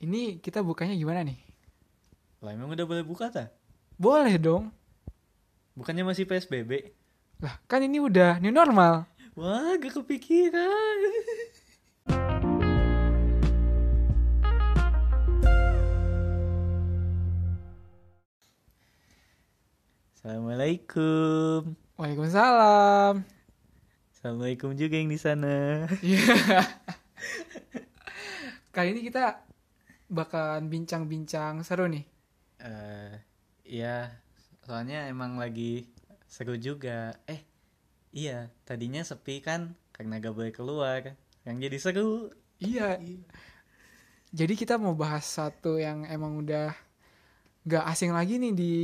Ini kita bukanya gimana nih? Lah emang udah boleh buka tak? Boleh dong. Bukannya masih PSBB? Lah, kan ini udah new normal. Wah, gak kepikiran. Assalamualaikum. Waalaikumsalam. Assalamualaikum juga yang di sana. Iya. Kali ini kita bakalan bincang-bincang seru nih. Eh, ya, soalnya emang lagi seru juga. Eh, iya, tadinya sepi kan karena gak boleh keluar. Yang jadi seru. Iya. Jadi kita mau bahas satu yang emang udah gak asing lagi nih di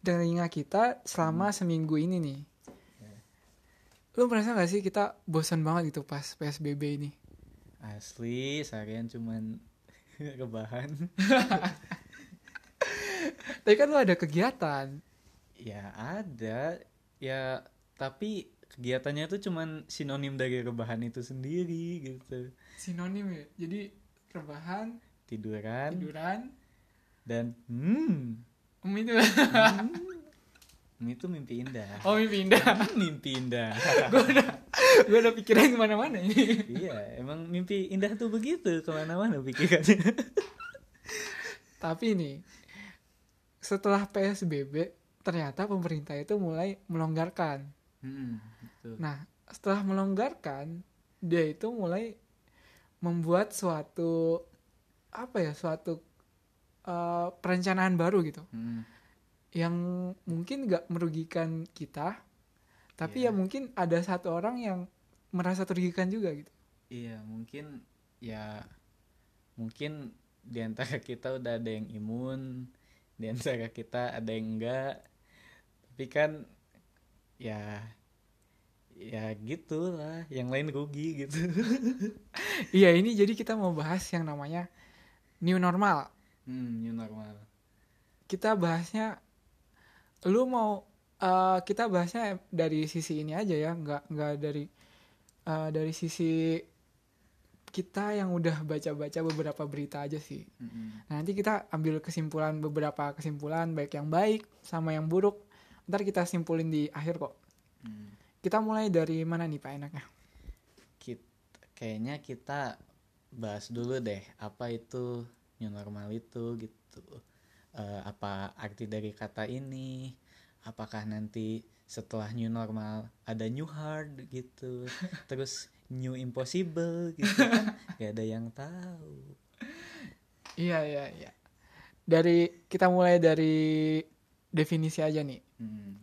telinga kita selama seminggu ini nih. Lu merasa gak sih kita bosan banget gitu pas PSBB ini? Asli, seharian cuman rebahan. Tapi kan lu ada kegiatan. Ya ada, ya tapi kegiatannya tuh cuman sinonim dari rebahan itu sendiri gitu. Sinonim ya. Jadi rebahan, Tiduran tiduran, dan hmm, um itu. hmm, itu mimpi indah. Oh mimpi indah. mimpi indah. gue udah gue udah pikiran ke mana-mana ini. iya, emang mimpi indah tuh begitu ke mana-mana pikirannya. Tapi nih, setelah PSBB, ternyata pemerintah itu mulai melonggarkan. hmm, gitu. Nah, setelah melonggarkan, dia itu mulai membuat suatu apa ya, suatu eh, perencanaan baru gitu, Hmm, yang mungkin gak merugikan kita, tapi Iya. ya mungkin ada satu orang yang merasa terugikan juga gitu. iya, mungkin ya mungkin di antara kita udah ada yang imun, di antara kita ada yang enggak. Tapi kan ya ya gitulah, yang lain rugi gitu. Iya, ini jadi kita mau bahas yang namanya new normal. Hmm, new normal. kita bahasnya lu mau eh, kita bahasnya dari sisi ini aja ya nggak nggak dari eh, dari sisi kita yang udah baca-baca beberapa berita aja sih. Mm-mm. Nah, nanti kita ambil kesimpulan beberapa kesimpulan baik yang baik sama yang buruk. Ntar kita simpulin di akhir kok. Hmm. kita mulai dari mana nih pak enaknya? Kit- kayaknya kita bahas dulu deh apa itu new normal itu gitu Eh, apa arti dari kata ini? Apakah nanti setelah new normal ada new hard gitu terus new impossible gitu kan? Gak ada yang tahu. Iya iya iya. Dari kita mulai dari definisi aja nih. Hmm.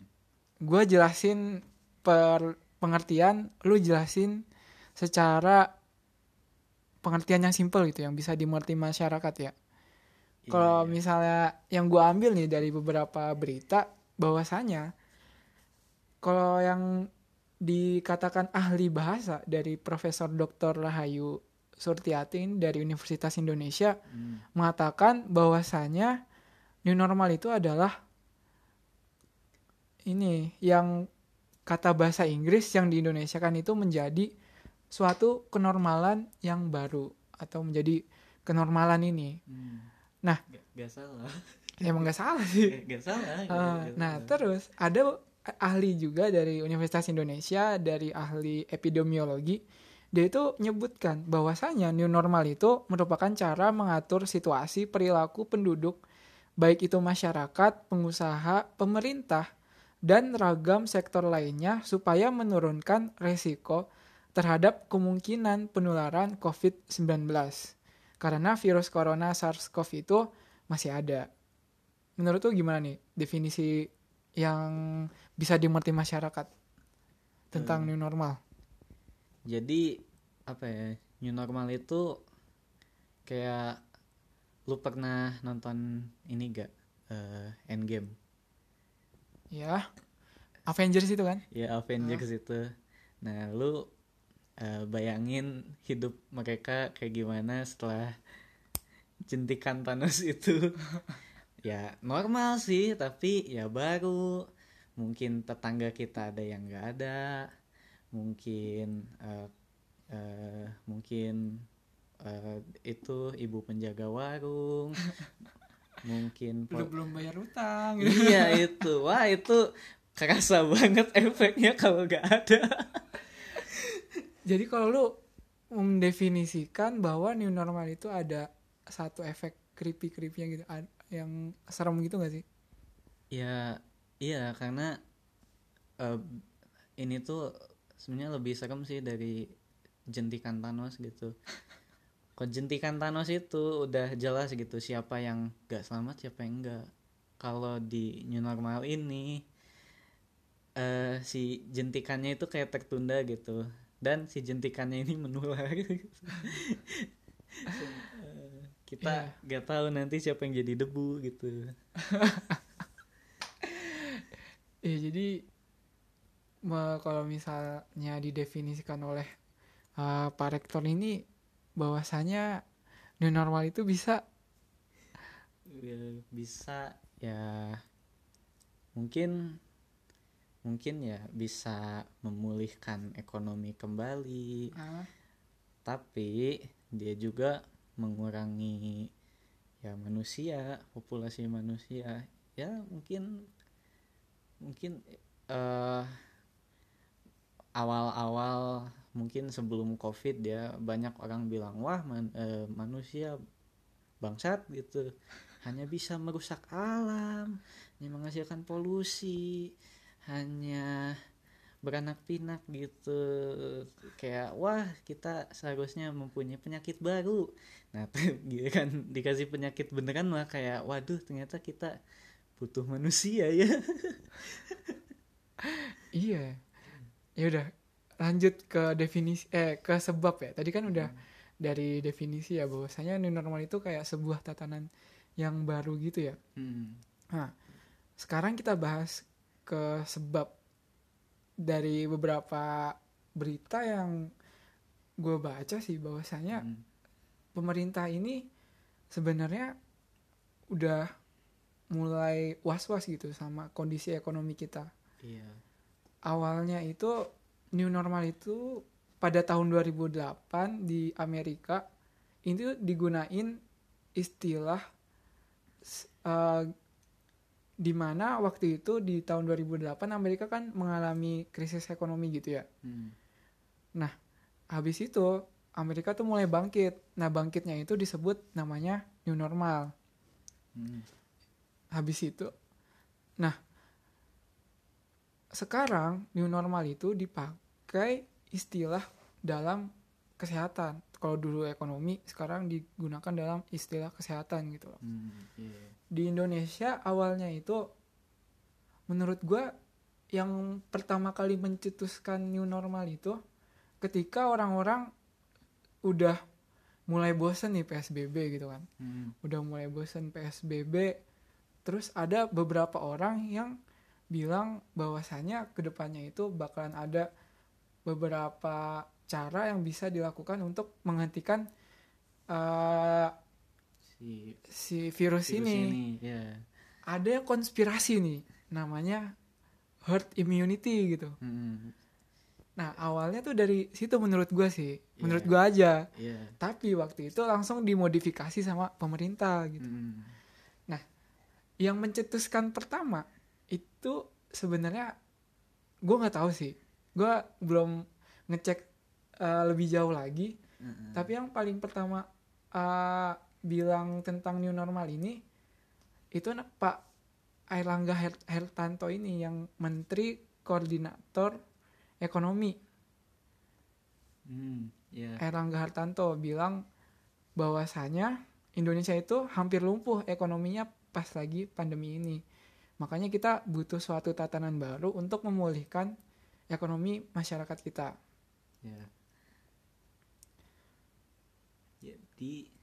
gue jelasin per pengertian, lu jelasin secara pengertian yang simple gitu, yang bisa dimengerti masyarakat ya. Kalau Iya. misalnya yang gue ambil nih dari beberapa berita, bahwasanya kalau yang dikatakan ahli bahasa dari Profesor Dr. Rahayu Surtiatin dari Universitas Indonesia Hmm. mengatakan bahwasanya new normal itu adalah ini yang kata bahasa Inggris yang di Indonesia kan itu menjadi suatu kenormalan yang baru atau menjadi kenormalan ini. Hmm. Nah. gak, gak salah Emang nggak salah sih. gak, gak salah Eh, gak- gak nah, salah. terus ada ahli juga dari Universitas Indonesia dari ahli epidemiologi dia itu menyebutkan bahwasanya new normal itu merupakan cara mengatur situasi perilaku penduduk baik itu masyarakat, pengusaha, pemerintah dan ragam sektor lainnya supaya menurunkan resiko terhadap kemungkinan penularan COVID-19 karena virus corona SARS-CoV itu masih ada. Menurut tuh gimana nih definisi yang bisa dimengerti masyarakat tentang Hmm. new normal? Jadi apa ya new normal itu kayak lu pernah nonton ini gak Eh, Endgame Ya, Avengers itu kan? ya Avengers itu nah lu eh, bayangin hidup mereka kayak gimana setelah jentikan Thanos itu. Ya normal sih tapi ya baru. Mungkin tetangga kita ada yang nggak ada. Mungkin eh, eh, mungkin eh, itu ibu penjaga warung. Mungkin belum belum bayar utang. Iya itu. Wah itu kerasa banget efeknya kalau nggak ada jadi kalau lu mendefinisikan bahwa new normal itu ada satu efek creepy creepynya gitu ad- yang serem gitu gak sih? Ya iya karena eh, ini tuh sebenarnya lebih serem sih dari jentikan Thanos gitu. Kok jentikan Thanos itu udah jelas gitu siapa yang gak selamat siapa yang enggak kalau di new normal ini eh si jentikannya itu kayak tertunda gitu dan si jentikannya ini menular. Kita gak tahu nanti siapa yang jadi debu gitu. Ya jadi me- kalau misalnya didefinisikan oleh uh, Pak Rektor ini bahwasanya new normal itu bisa Ya, bisa ya mungkin mungkin ya bisa memulihkan ekonomi kembali. Ah, tapi dia juga mengurangi ya manusia populasi manusia. Ya mungkin mungkin eh awal-awal mungkin sebelum covid ya banyak orang bilang wah man- eh, manusia bangsat gitu. Hanya bisa merusak alam hanya menghasilkan polusi hanya beranak pinak gitu. Kayak wah kita seharusnya mempunyai penyakit baru. Nah gitu kan dikasih penyakit beneran mah kayak waduh ternyata kita butuh manusia ya. Iya. Ya udah lanjut ke definisi eh ke sebab ya. Tadi kan udah dari definisi ya bahwasanya new normal itu kayak sebuah tatanan yang baru gitu ya. Hmm. Nah, sekarang kita bahas ke sebab dari beberapa berita yang gue baca sih bahwasanya Hmm. pemerintah ini sebenarnya udah mulai was-was gitu sama kondisi ekonomi kita. iya Awalnya itu new normal itu pada tahun 2008 di Amerika itu digunain istilah s- eh, di mana waktu itu di tahun 2008 Amerika kan mengalami krisis ekonomi gitu ya. Hmm. Habis itu Amerika tuh mulai bangkit. Nah, bangkitnya itu disebut namanya new normal. Hmm. Habis itu nah sekarang new normal itu dipakai istilah dalam kesehatan. Kalau dulu ekonomi, sekarang digunakan dalam istilah kesehatan gitu loh. Hmm. iya di Indonesia awalnya itu menurut gua yang pertama kali mencetuskan new normal itu ketika orang-orang udah mulai bosen nih PSBB gitu kan Hmm. udah mulai bosen PSBB terus ada beberapa orang yang bilang bahwasanya ke depannya itu bakalan ada beberapa cara yang bisa dilakukan untuk menghentikan eh, si si virus, virus ini ini ya ada konspirasi nih namanya herd immunity gitu. Hmm. Nah awalnya tuh dari situ menurut gua sih, menurut Iya. gua aja. iya Tapi waktu itu langsung dimodifikasi sama pemerintah gitu. Hmm. Yang mencetuskan pertama itu sebenarnya gua nggak tahu sih. Gua belum ngecek eh, lebih jauh lagi. Hmm. Tapi yang paling pertama eh, bilang tentang new normal ini itu Pak Airlangga Her- Hertanto ini yang Menteri Koordinator Ekonomi. Hmm. iya Airlangga Hartanto bilang bahwasanya Indonesia itu hampir lumpuh ekonominya pas lagi pandemi ini. Makanya kita butuh suatu tatanan baru untuk memulihkan ekonomi masyarakat kita. ya jadi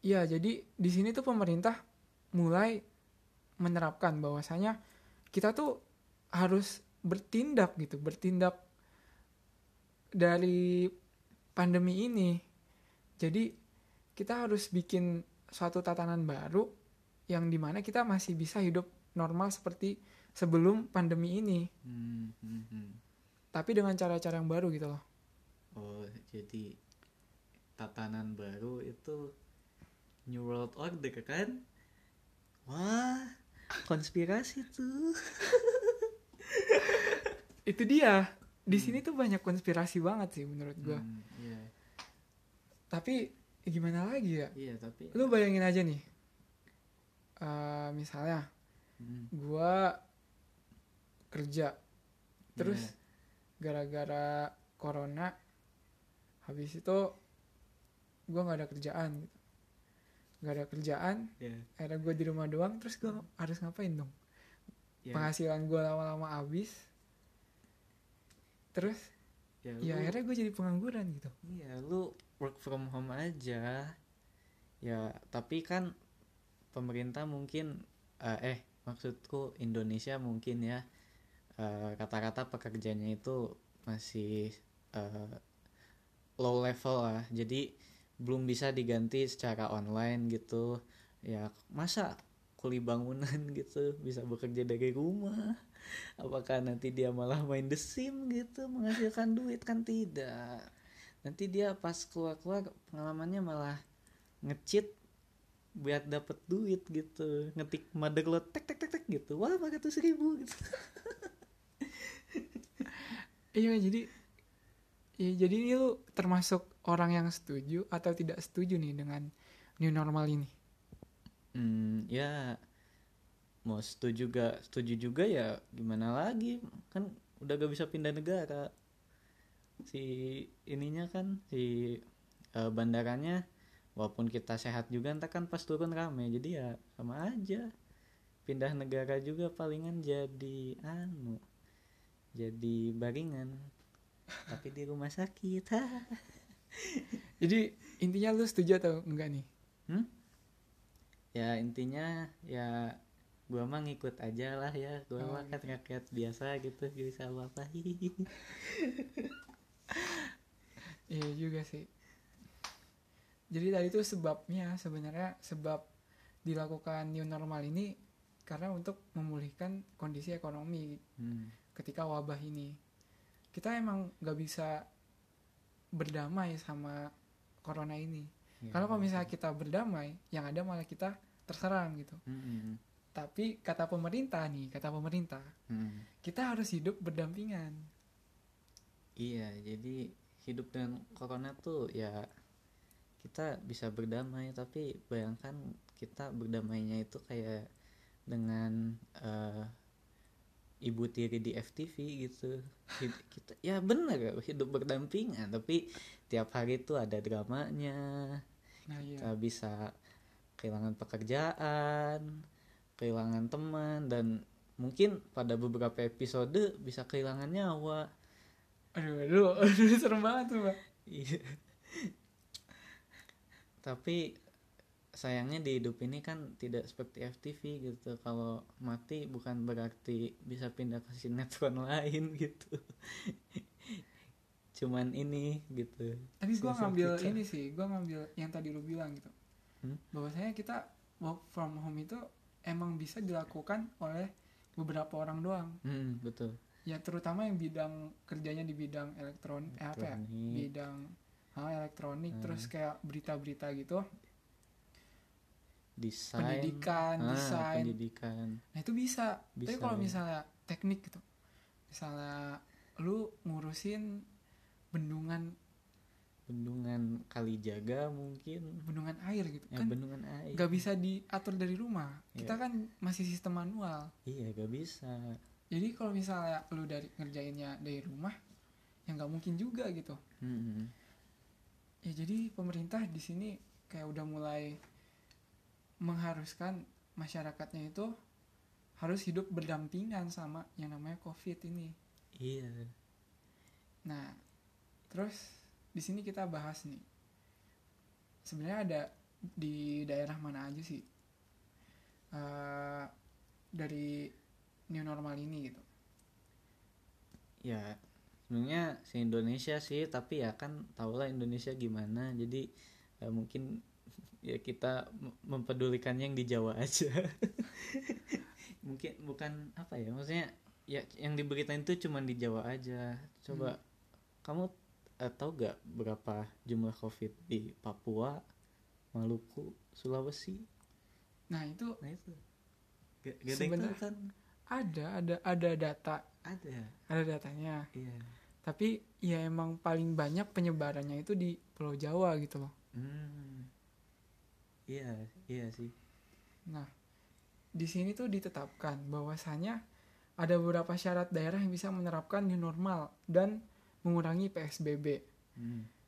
Iya, jadi di sini tuh pemerintah mulai menerapkan bahwasanya kita tuh harus bertindak gitu, bertindak dari pandemi ini. Jadi kita harus bikin suatu tatanan baru yang di mana kita masih bisa hidup normal seperti sebelum pandemi ini, hmm. Hmm. hmm. tapi dengan cara-cara yang baru gitu loh. oh jadi tatanan baru itu New World Order kan? Wah konspirasi tuh. Itu dia. Di sini tuh banyak konspirasi banget sih menurut gua. Hmm, iya. Tapi gimana lagi ya? Iya tapi lu bayangin aja nih. Eh, misalnya Hmm, gua kerja. Terus iya. gara-gara corona habis itu gua nggak ada kerjaan gitu nggak ada kerjaan Iya, akhirnya gue di rumah doang terus gue harus ngapain dong iya. penghasilan gue lama-lama habis terus ya, ya lu- akhirnya gue jadi pengangguran gitu Iya, lu work from home aja. Ya, tapi kan pemerintah mungkin eh, eh maksudku Indonesia mungkin ya eh, kata-kata pekerjanya itu masih eh, low level lah. Jadi belum bisa diganti secara online gitu. Ya, masa kuli bangunan gitu bisa bekerja dari rumah? Apakah nanti dia malah main The Sim gitu menghasilkan duit? Kan tidak. Nanti dia pas keluar-keluar pengalamannya malah ngecheat buat dapet duit gitu. Ngetik motherload tek tek tek tek gitu. Wah empat ratus ribu gitu. Iya jadi ya jadi ini lu termasuk orang yang setuju atau tidak setuju nih dengan new normal ini? Hmm, ya mau setuju juga setuju juga ya gimana lagi? Kan udah gak bisa pindah negara. Si ininya kan si eh, bandaranya walaupun kita sehat juga ntar kan pas turun rame. Jadi ya sama aja. Pindah negara juga palingan jadi anu jadi baringan. Tapi di rumah sakit ha. Jadi intinya lu setuju atau enggak nih? Hmm? ya intinya ya gua mah ngikut aja lah ya. Gua Oh, mah kan rakyat biasa gitu gak bisa apa-apa iya juga sih. Jadi tadi tuh sebabnya sebenarnya sebab dilakukan new normal ini karena untuk memulihkan kondisi ekonomi hmm. ketika wabah ini. Kita emang nggak bisa berdamai sama corona ini Ya, kalau kalau misalnya kita berdamai yang ada malah kita terserang gitu Mm-mm. tapi kata pemerintah nih kata pemerintah Mm. kita harus hidup berdampingan iya jadi hidup dengan corona tuh ya kita bisa berdamai tapi bayangkan kita berdamainya itu kayak dengan eh, ibu tiri di FTV gitu. Kita ya bener hidup berdampingan tapi tiap hari tuh ada dramanya. Nah iya. Kita bisa kehilangan pekerjaan kehilangan teman dan mungkin pada beberapa episode bisa kehilangan nyawa. Aduh aduh aduh serem banget tuh pak Iya. Tapi sayangnya di hidup ini kan tidak seperti FTV gitu. Kalau mati bukan berarti bisa pindah ke sinetron lain gitu. Cuman ini gitu. tapi gua Sosok ngambil kita. ini sih gua ngambil yang tadi lu bilang gitu Hmm? bahwasanya kita work from home itu emang bisa dilakukan oleh beberapa orang doang Hmm, betul. ya terutama yang bidang kerjanya di bidang elektron eh, apa ya Elektronik. bidang ah, elektronik Hmm. terus kayak berita-berita gitu Desain. pendidikan Ah, desain pendidikan. nah itu bisa, tapi Bisa, kalau ya. misalnya teknik gitu misalnya lu ngurusin bendungan Bendungan Kalijaga mungkin. bendungan air gitu Ya, kan bendungan air. nggak bisa diatur dari rumah kita Iya. kan masih sistem manual Iya, gak bisa. jadi kalau misalnya lu dari ngerjainnya dari rumah ya nggak mungkin juga gitu Hmm. ya jadi pemerintah di sini kayak udah mulai mengharuskan masyarakatnya itu harus hidup berdampingan sama yang namanya covid ini. Iya. nah terus di sini kita bahas nih. Sebenarnya ada di daerah mana aja sih? Eh, dari new normal ini gitu. Ya sebenarnya se Indonesia sih tapi ya kan tau lah Indonesia gimana. Jadi ya mungkin ya kita mem- mempedulikannya yang di Jawa aja. Mungkin bukan apa ya maksudnya ya yang diberitain itu cuma di Jawa aja. Coba kamu eh, tahu gak berapa jumlah covid di Papua Maluku Sulawesi? Nah itu nah itu. Gak, gak ada yang Sebenarnya- kan ada ada ada data. Ada. Ada datanya. Iya. Tapi ya emang paling banyak penyebarannya itu di Pulau Jawa gitu loh. Hmm. Iya iya sih nah di sini tuh ditetapkan bahwasanya ada beberapa syarat daerah yang bisa menerapkan new normal dan mengurangi PSBB hmm.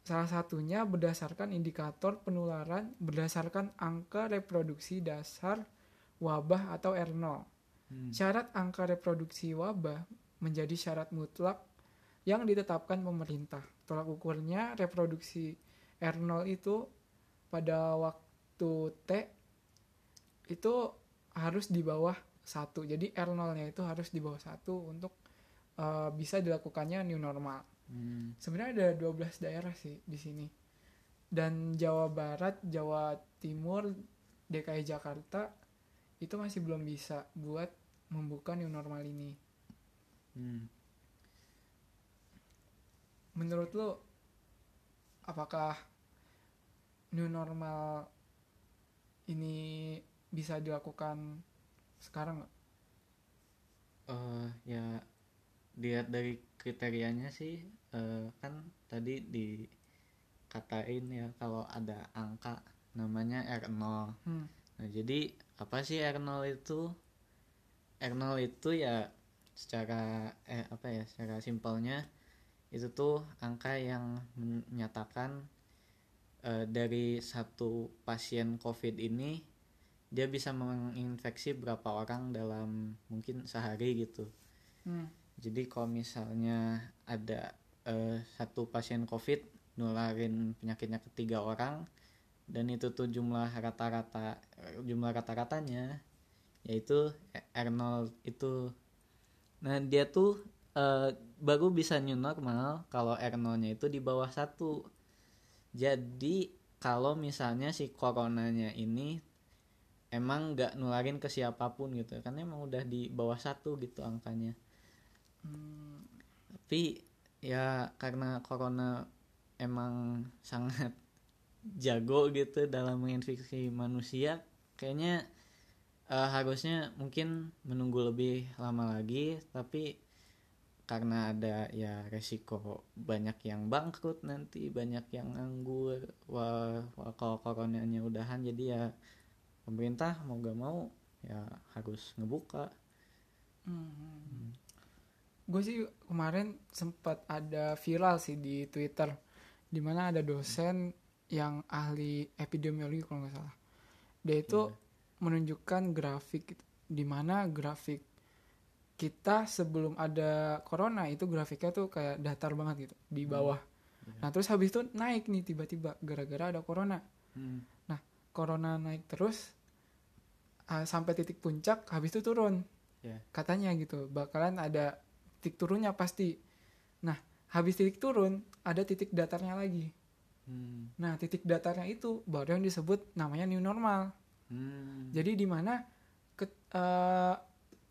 Salah satunya berdasarkan indikator penularan berdasarkan angka reproduksi dasar wabah atau R0. Hmm. Syarat angka reproduksi wabah menjadi syarat mutlak yang ditetapkan pemerintah. Tolak ukurnya reproduksi R0 itu pada waktu T itu harus di bawah satu. Jadi R0-nya itu harus di bawah satu untuk eh, bisa dilakukannya new normal Hmm. sebenarnya ada 12 daerah sih di sini dan Jawa Barat Jawa Timur DKI Jakarta itu masih belum bisa buat membuka new normal ini Hmm. menurut lo apakah new normal ini bisa dilakukan sekarang nggak? Eh, ya dilihat dari kriterianya sih eh, kan tadi dikatain ya kalau ada angka namanya R0 Hmm. Nah, jadi apa sih R0 itu? R0 itu ya secara eh apa ya, secara simpelnya itu tuh angka yang menyatakan eh, dari satu pasien COVID ini dia bisa menginfeksi berapa orang dalam mungkin sehari gitu. Hmm. Jadi kalau misalnya ada eh, satu pasien COVID nularin penyakitnya ke tiga orang dan itu tuh jumlah rata-rata jumlah rata-ratanya yaitu R0 itu. Nah dia tuh eh, baru bisa new normal kalau R0-nya itu di bawah satu. Jadi kalau misalnya si coronanya ini emang nggak nularin ke siapa pun gitu kan emang udah di bawah satu gitu angkanya Hmm. tapi ya karena corona emang sangat jago gitu dalam menginfeksi manusia kayaknya eh, harusnya mungkin menunggu lebih lama lagi tapi karena ada ya resiko banyak yang bangkrut nanti banyak yang nganggur wah, wah kalau coronanya udahan jadi ya pemerintah mau gak mau ya harus ngebuka Hmm. Gue sih kemarin sempat ada viral sih di Twitter, di mana ada dosen yang ahli epidemiologi kalau nggak salah. Dia itu Iya. menunjukkan grafik, gitu, di mana grafik kita sebelum ada corona itu grafiknya tuh kayak datar banget gitu di bawah. Iya. Nah terus habis itu naik nih tiba-tiba gara-gara ada corona. Hmm. Corona naik terus ah, sampai titik puncak, habis itu turun. Ya. Katanya gitu, bakalan ada titik turunnya pasti. Nah, habis titik turun, ada titik datarnya lagi. Hmm. Nah, titik datarnya itu baru yang disebut namanya new normal. Hmm. Jadi di mana ke- eh,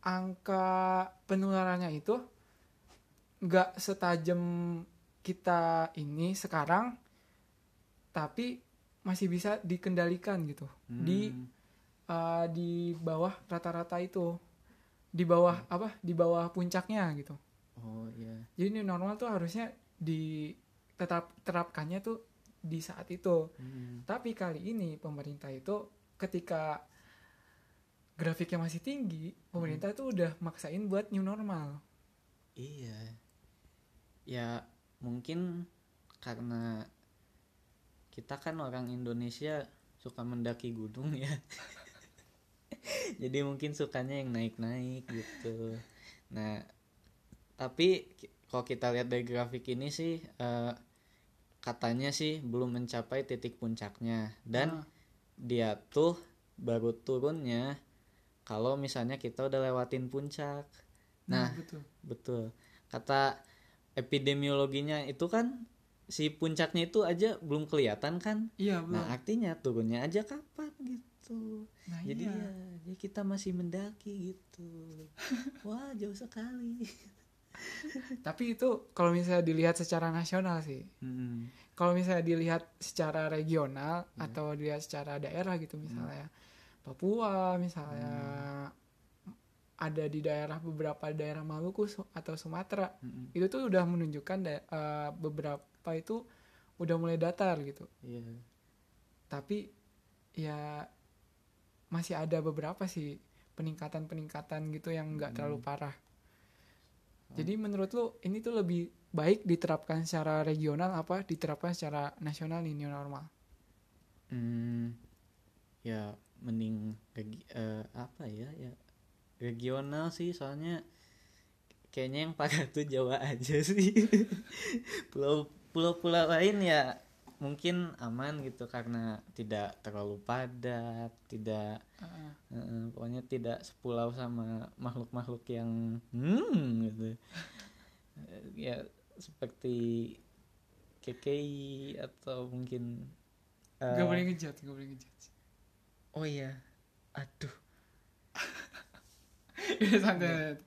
angka penularannya itu nggak setajam kita ini sekarang, tapi masih bisa dikendalikan gitu di Hmm. eh, di bawah rata-rata itu, di bawah apa? Di bawah puncaknya gitu. Oh iya. Jadi new normal tuh harusnya di tetap terapkannya tuh di saat itu. Hmm. Tapi kali ini pemerintah itu ketika grafiknya masih tinggi, pemerintah tuh udah maksain buat new normal. Iya. Ya mungkin karena kita kan orang Indonesia suka mendaki gunung ya. Jadi mungkin sukanya yang naik-naik gitu. Nah, tapi kalau kita lihat dari grafik ini sih eh, katanya sih belum mencapai titik puncaknya dan Nah, dia tuh baru turunnya kalau misalnya kita udah lewatin puncak. nah, Nah, betul. betul. Kata epidemiologinya itu kan si puncaknya itu aja belum kelihatan kan? Iya, belum. Nah, artinya turunnya aja kapan gitu. Nah, Jadi iya. ya, jadi kita masih mendaki gitu. Wah, jauh sekali. Tapi itu kalau misalnya dilihat secara nasional sih. Mm-mm. Kalau misalnya dilihat secara regional atau dilihat secara daerah gitu misalnya Papua misalnya ada di daerah beberapa daerah Maluku atau Sumatera Mm-mm. itu tuh udah menunjukkan da- eh, beberapa itu udah mulai datar gitu. Iya. Tapi ya masih ada beberapa sih peningkatan-peningkatan gitu yang nggak terlalu parah. Jadi menurut lu ini tuh lebih baik diterapkan secara regional apa diterapkan secara nasional new normal? Hmm, ya mending regi- eh, apa ya ya regional sih soalnya kayaknya yang parah tuh Jawa aja sih pulau pulau-pulau lain ya mungkin aman gitu karena tidak terlalu padat tidak Heeh. eh, pokoknya tidak sepulau sama makhluk-makhluk yang hmm gitu Eh, ya seperti KKI atau mungkin eh, Gak boleh ngejat, gak boleh ngejat. Oh iya, aduh, Santai.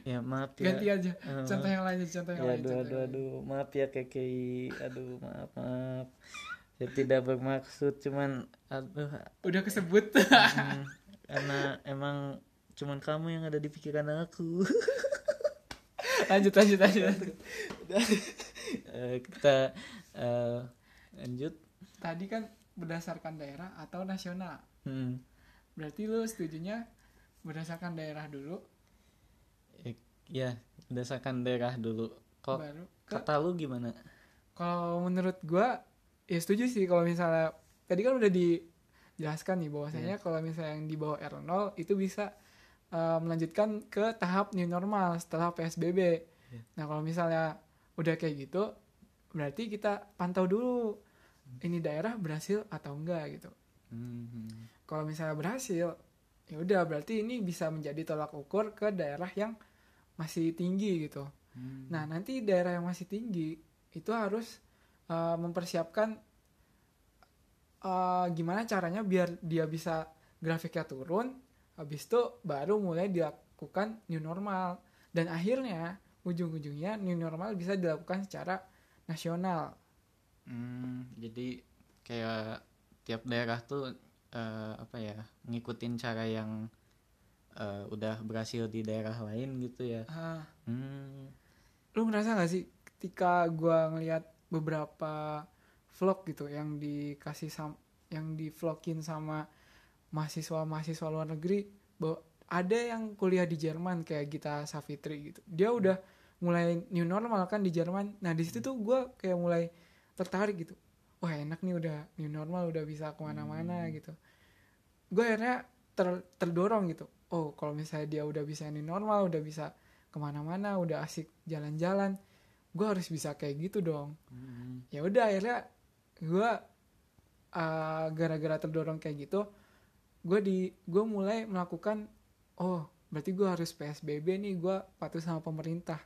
ya maaf ya. Ganti aja. Eh, Contoh yang lain, contoh yang ya, lain. aduh, aduh, yang aduh, maaf ya KKI, aduh, maaf, maaf. Saya tidak bermaksud, cuman, aduh, Udah kesebut. mm, karena emang cuman kamu yang ada di pikiran aku. lanjut, lanjut, lanjut. Eh, kita eh, lanjut. Tadi kan berdasarkan daerah atau nasional. Hmm. Berarti lu setujunya berdasarkan daerah dulu, Eh, Ya, berdasarkan daerah dulu. Kok baru ke kata lu gimana? Kalau menurut gua ya setuju sih kalau misalnya tadi kan udah dijelaskan nih bahwasanya kalau misalnya yang di bawah R0 itu bisa uh, melanjutkan ke tahap new normal setelah PSBB. Nah, kalau misalnya udah kayak gitu berarti kita pantau dulu ini daerah berhasil atau enggak gitu. Hmm. Kalau misalnya berhasil ya udah berarti ini bisa menjadi tolak ukur ke daerah yang masih tinggi gitu. Hmm. Nah, nanti daerah yang masih tinggi itu harus uh, mempersiapkan uh, gimana caranya biar dia bisa grafiknya turun, habis itu baru mulai dilakukan new normal dan akhirnya ujung-ujungnya new normal bisa dilakukan secara nasional. Hmm, jadi kayak tiap daerah tuh eh, apa ya ngikutin cara yang eh, udah berhasil di daerah lain gitu ya. Ah, Hmm, lu ngerasa gak sih ketika gua ngelihat beberapa vlog gitu yang dikasih sam yang di vlogin sama mahasiswa-mahasiswa luar negeri bahwa ada yang kuliah di Jerman kayak Gita Savitri gitu. Dia udah mulai new normal kan di Jerman. Nah di situ tuh gua kayak mulai tertarik gitu wah enak nih udah new normal udah bisa ke mana-mana gitu. Gue akhirnya ter- terdorong gitu. Oh kalau misalnya dia udah bisa new normal udah bisa ke mana-mana udah asik jalan-jalan gue harus bisa kayak gitu dong. Hmm, ya udah akhirnya gue uh, gara-gara terdorong kayak gitu gue di gue mulai melakukan oh berarti gue harus psbb nih gue patuh sama pemerintah.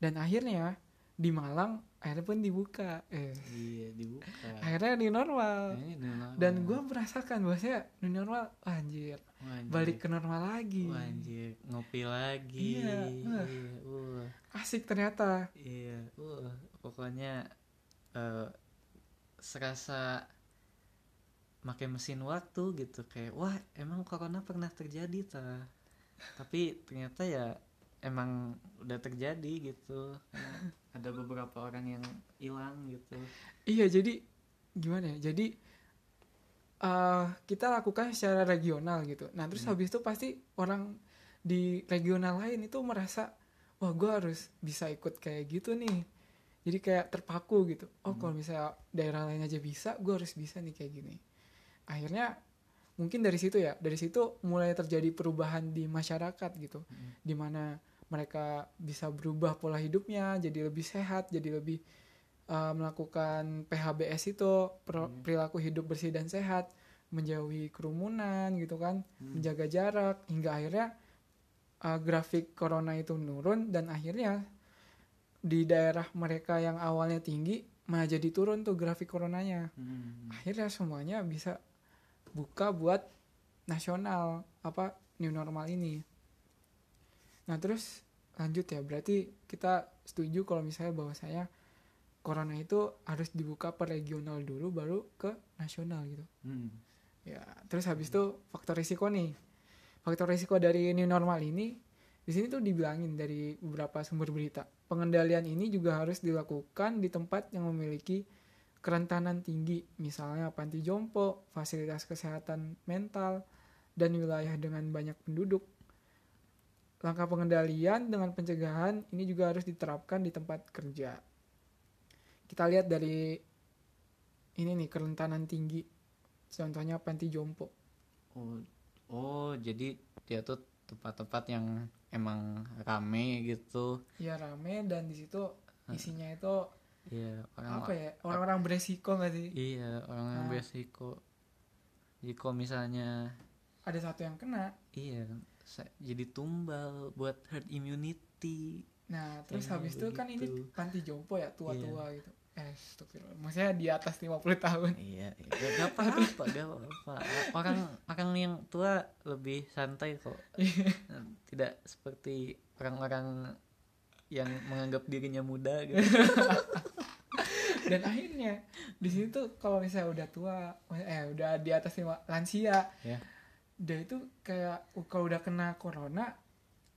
Dan akhirnya di Malang akhirnya pun dibuka eh iya dibuka. akhirnya di normal Ini normal. dan gue merasakan bahwasanya new normal wah, anjir Wah, anjir. balik ke normal lagi Wah, anjir, ngopi lagi. Iya, wah. Iya, wah. asik ternyata Iya, wah, pokoknya eh serasa pakai mesin waktu gitu kayak wah emang corona pernah terjadi ta tapi ternyata ya emang udah terjadi gitu ada beberapa orang yang hilang gitu Iya jadi gimana ya? Jadi eh, kita lakukan secara regional gitu. Nah terus habis itu pasti orang di regional lain itu merasa wah gue harus bisa ikut kayak gitu nih. Jadi kayak terpaku gitu. Oh kalau misalnya daerah lain aja bisa, gue harus bisa nih kayak gini. Akhirnya mungkin dari situ ya, dari situ mulai terjadi perubahan di masyarakat gitu, di mana mereka bisa berubah pola hidupnya jadi lebih sehat, jadi lebih uh, melakukan PHBS itu per- perilaku hidup bersih dan sehat, menjauhi kerumunan gitu kan, menjaga jarak hingga akhirnya uh, grafik corona itu menurun dan akhirnya di daerah mereka yang awalnya tinggi malah jadi turun tuh grafik coronanya. Hmm. Akhirnya semuanya bisa buka buat nasional apa new normal ini. Nah terus lanjut ya berarti kita setuju kalau misalnya bahwasanya corona itu harus dibuka per regional dulu baru ke nasional gitu. Hmm. ya terus habis itu faktor risiko nih. Faktor risiko dari new normal ini di sini tuh dibilangin dari beberapa sumber berita. Pengendalian ini juga harus dilakukan di tempat yang memiliki kerentanan tinggi misalnya panti jompo fasilitas kesehatan mental dan wilayah dengan banyak penduduk langkah pengendalian dengan pencegahan ini juga harus diterapkan di tempat kerja. Kita lihat dari ini nih kerentanan tinggi. Contohnya panti jompo. Oh, oh jadi dia tuh tempat-tempat yang emang rame gitu. ya rame dan di situ isinya itu Iya, orang apa ya? Orang-orang beresiko nggak sih? Iya, orang yang Ah. beresiko. Jadi kalau misalnya ada satu yang kena. Iya jadi tumbal buat herd immunity. nah terus Ya, habis itu kan ini begitu. panti jompo ya tua-tua gitu eh astagfirullah. maksudnya di atas 50 tahun Iya, iya. Gak, apa-apa, gak apa-apa. Orang orang yang tua lebih santai kok. Tidak seperti orang-orang yang menganggap dirinya muda gitu. dan akhirnya di sini tuh kalau misalnya udah tua eh udah di atas lima lansia Ya. Dia itu kayak uh, kalau udah kena corona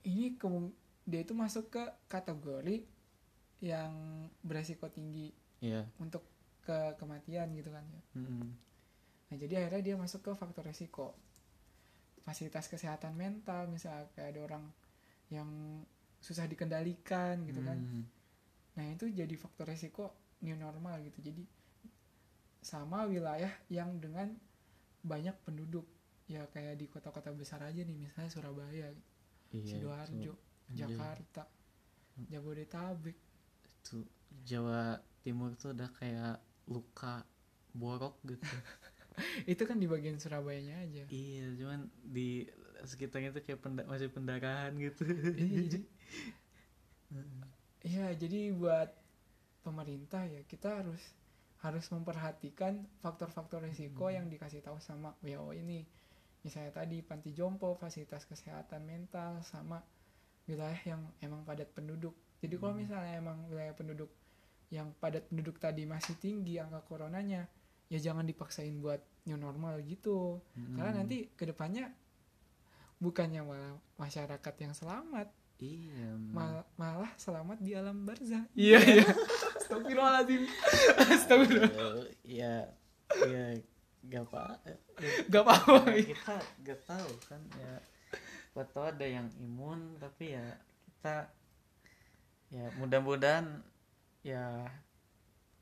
ini kemung- dia itu masuk ke kategori yang beresiko tinggi Iya. untuk ke kematian gitu kan ya. Mm-mm. Nah jadi akhirnya dia masuk ke faktor resiko fasilitas kesehatan mental misalnya kayak ada orang yang susah dikendalikan gitu kan Mm. Nah itu jadi faktor resiko new normal gitu. Jadi sama wilayah yang dengan banyak penduduk ya kayak di kota-kota besar aja nih misalnya Surabaya, Iya, Sidoarjo, itu. Jakarta, Jabodetabek. Itu Jawa Timur tuh udah kayak luka borok gitu. Itu kan di bagian Surabayanya aja. iya, cuman di sekitarnya tuh kayak penda- masih pendarahan gitu. Iya, jadi- Iya jadi buat pemerintah ya kita harus harus memperhatikan faktor-faktor risiko yang dikasih tahu sama WHO ini. Misalnya tadi panti jompo, fasilitas kesehatan mental, sama wilayah yang emang padat penduduk. Jadi kalau misalnya emang wilayah penduduk yang padat penduduk tadi masih tinggi angka coronanya, ya jangan dipaksain buat new normal gitu. Karena Mm. nanti ke depannya bukannya malah masyarakat yang selamat, iya, mal- malah selamat di alam barzah. Iya iya. Astagfirullahaladzim. Astagfirullah. Eh, ya ya gak apa Gak apa-apa. ya, kita gak tahu kan ya buat tahu ada yang imun tapi ya kita ya mudah-mudahan ya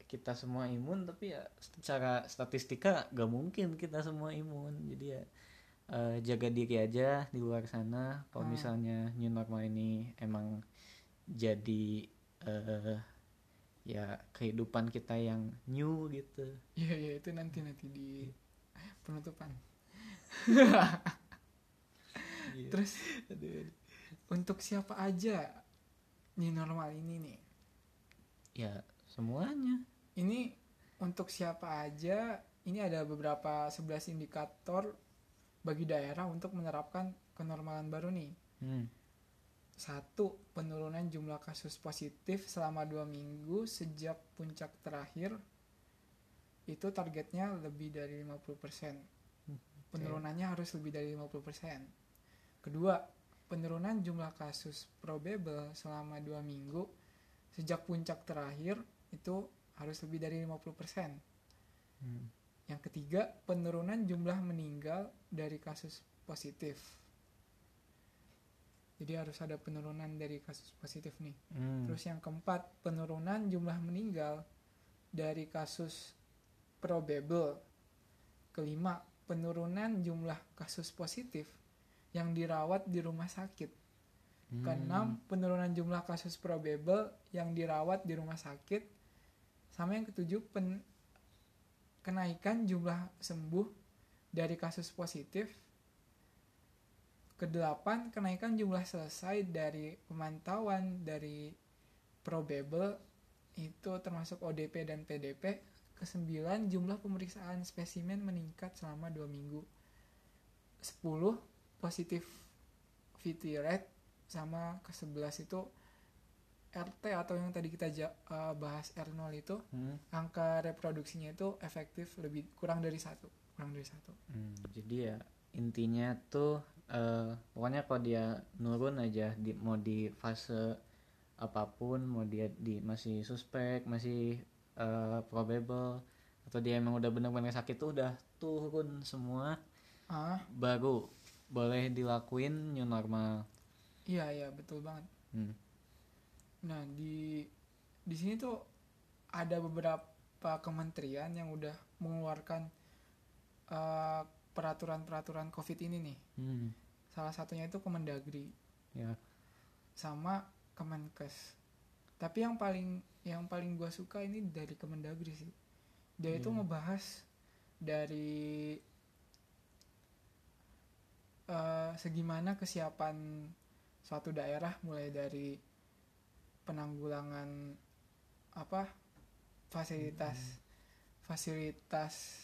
kita semua imun tapi ya secara statistika gak mungkin kita semua imun jadi ya eh, jaga diri aja di luar sana kalau Hmm. misalnya new normal ini emang jadi eh, ya kehidupan kita yang new gitu Iya iya itu nanti nanti di penutupan. Terus untuk siapa aja new normal ini nih? ya semuanya Ini untuk siapa aja? Ini ada beberapa 11 indikator bagi daerah untuk menerapkan kenormalan baru nih. hmm. Satu, penurunan jumlah kasus positif selama dua minggu sejak puncak terakhir. Itu targetnya lebih dari 50%. Penurunannya harus lebih dari 50%. Kedua, penurunan jumlah kasus probable selama dua minggu sejak puncak terakhir itu harus lebih dari 50%. Hmm. Yang ketiga, penurunan jumlah meninggal dari kasus positif. Jadi harus ada penurunan dari kasus positif nih. Hmm. Terus yang keempat, penurunan jumlah meninggal dari kasus probable. Kelima, penurunan jumlah kasus positif yang dirawat di rumah sakit. Hmm. Keenam, penurunan jumlah kasus probable yang dirawat di rumah sakit. Sama yang ketujuh, pen- kenaikan jumlah sembuh dari kasus positif. Kedelapan, kenaikan jumlah selesai dari pemantauan dari probable itu termasuk ODP dan PDP. Kesembilan, jumlah pemeriksaan spesimen meningkat selama dua minggu. Sepuluh, positivity rate sama ke-11 itu RT atau yang tadi kita ja- eh, bahas R0 itu Hmm. angka reproduksinya itu efektif lebih kurang dari satu kurang dari satu Hmm, jadi ya intinya tuh eh, pokoknya kalau dia nurun aja di mau di fase apa pun mau dia di masih suspek masih eh, probable atau dia emang udah benar-benar sakit tuh udah turun semua. Ah. Baru boleh dilakuin new normal. Iya iya betul banget. Hmm. nah di di sini tuh ada beberapa kementerian yang udah mengeluarkan eh, peraturan-peraturan covid ini nih. Hmm. Salah satunya itu Kemendagri. Ya. Sama Kemenkes. Tapi yang paling yang paling gua suka ini dari Kemendagri sih. Dia itu Iya. ngebahas dari eh, segimana kesiapan suatu daerah mulai dari penanggulangan apa fasilitas fasilitas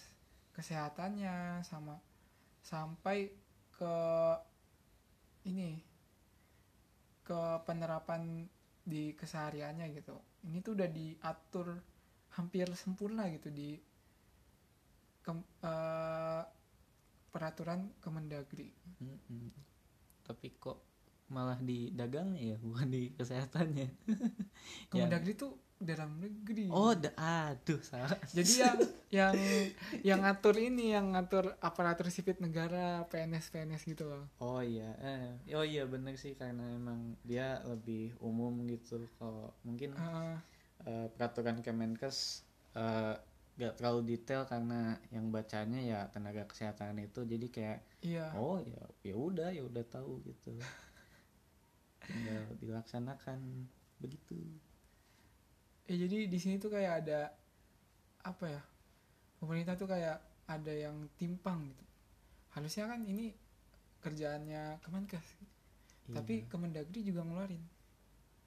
kesehatannya sama sampai ke ini ke penerapan di kesehariannya gitu ini tuh udah diatur hampir sempurna gitu di kem- eh, peraturan Kemendagri Mm-mm. tapi kok malah di dagangnya ya bukan di kesehatannya Ya. Kemendagri tuh dalam negeri. Oh da- aduh salah. Jadi yang yang yang ngatur ini yang ngatur aparatur sipil negara PNS PNS gitu loh. Oh iya, eh, oh iya bener sih karena emang dia lebih umum gitu. Kalau mungkin Eh, eh, peraturan Kemenkes eh, gak terlalu detail karena yang bacanya ya tenaga kesehatan itu, jadi kayak iya. oh ya ya udah ya udah tahu gitu. Tinggal dilaksanakan. Begitu. Ya jadi di sini tuh kayak ada apa ya pemerintah tuh kayak ada yang timpang gitu harusnya kan ini kerjaannya Kemenkes tapi Iya. Kemendagri juga ngeluarin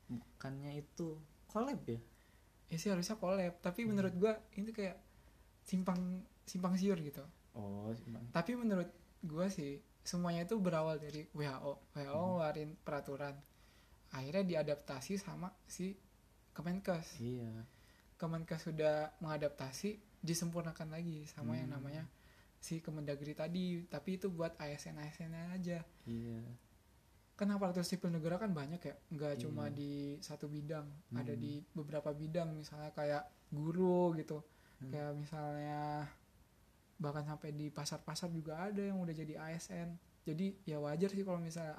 bukannya itu collab ya? ya sih harusnya collab tapi menurut gua ini tuh kayak simpang simpang siur gitu Oh, emang. tapi menurut gua sih semuanya itu berawal dari WHO WHO Hmm. ngeluarin peraturan akhirnya diadaptasi sama si Kemenkes iya. Kemenkes sudah mengadaptasi disempurnakan lagi sama yang Hmm. namanya si Kemendagri tadi tapi itu buat ASN ASN aja Iya. kan aparatur sipil negara kan banyak ya nggak Iya. cuma di satu bidang ada Hmm. di beberapa bidang misalnya kayak guru gitu Hmm. kayak misalnya bahkan sampai di pasar-pasar juga ada yang udah jadi ASN jadi ya wajar sih kalau misalnya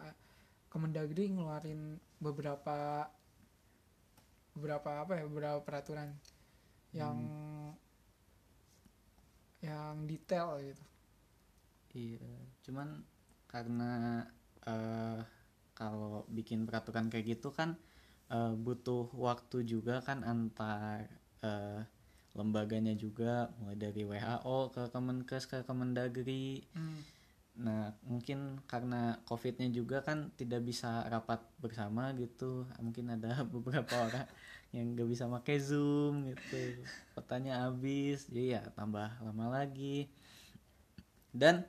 Kemendagri ngeluarin beberapa beberapa apa ya beberapa peraturan yang yang detail gitu Iya, cuman karena eh, kalau bikin peraturan kayak gitu kan eh, butuh waktu juga kan antar eh, lembaganya juga mulai dari WHO ke Kemenkes ke Kemendagri. Hmm. Nah mungkin karena covidnya juga kan tidak bisa rapat bersama gitu, mungkin ada beberapa orang yang gak bisa pakai zoom gitu, kotanya habis, jadi ya tambah lama lagi. Dan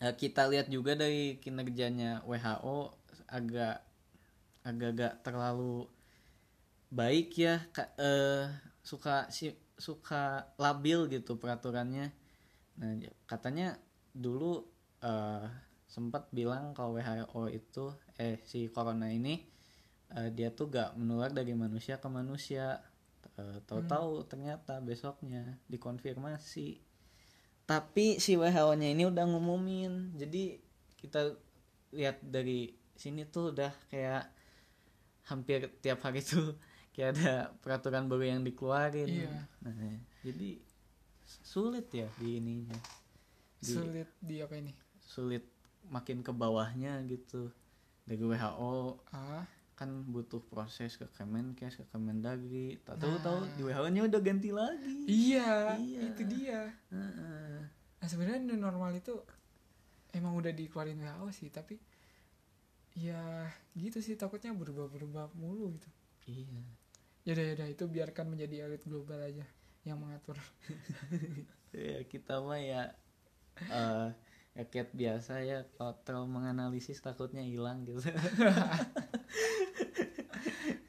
eh, kita lihat juga dari kinerjanya WHO agak agak agak terlalu baik ya eh, suka si suka labil gitu peraturannya. Nah katanya dulu eh, sempat bilang kalau WHO itu eh si corona ini eh, dia tuh gak menular dari manusia ke manusia. Eh, tahu-tahu ternyata besoknya dikonfirmasi. Tapi si WHO-nya ini udah ngumumin. Jadi kita lihat dari sini tuh udah kayak hampir tiap hari tuh kayak ada peraturan baru yang dikeluarin. Iya. nah, jadi sulit ya di ininya. Di- sulit di apa ini sulit makin ke bawahnya gitu. Dari WHO ah. kan butuh proses ke Kemenkes ke Kemendagri. Tak tahu Nah. tahu di WHO-nya udah ganti lagi. Iya, Iya. itu dia. Heeh. nah sebenarnya new normal itu emang udah dikeluarin WHO sih tapi ya gitu sih takutnya berubah-berubah mulu gitu. Iya. Yaudah yaudah itu biarkan menjadi elit global aja yang mengatur. Ya kita mah ya rakyat biasa ya kalau terlalu menganalisis takutnya hilang gitu.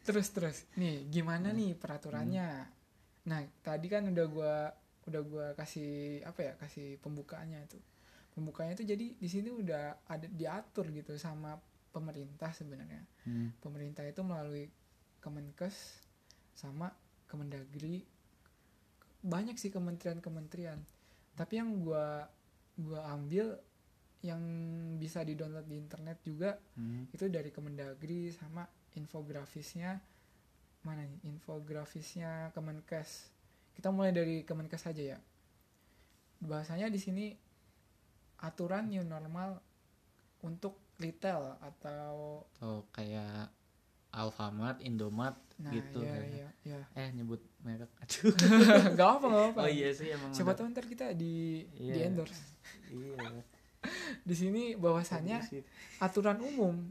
Terus terus. Nih gimana nih peraturannya? Nah tadi kan udah gua udah gua kasih apa ya kasih pembukaannya itu pembukaannya itu jadi di sini udah ada diatur gitu sama pemerintah sebenarnya. Hmm. pemerintah itu melalui Kemenkes sama Kemendagri. Banyak sih kementerian-kementerian. Tapi yang gua gua ambil yang bisa di-download di internet juga Hmm. itu dari Kemendagri sama infografisnya. Mana nih? Infografisnya Kemenkes. Kita mulai dari Kemenkes aja ya. Bahasanya di sini aturan new normal untuk retail atau Oh kayak Alfamart, Indomart nah gitu ya kan. ya ya Eh nyebut merek. Aduh. nggak apa nggak apa Oh iya sih emang. siapa tahu ntar kita di Iya. di endorse Iya. di sini bahwasannya aturan umum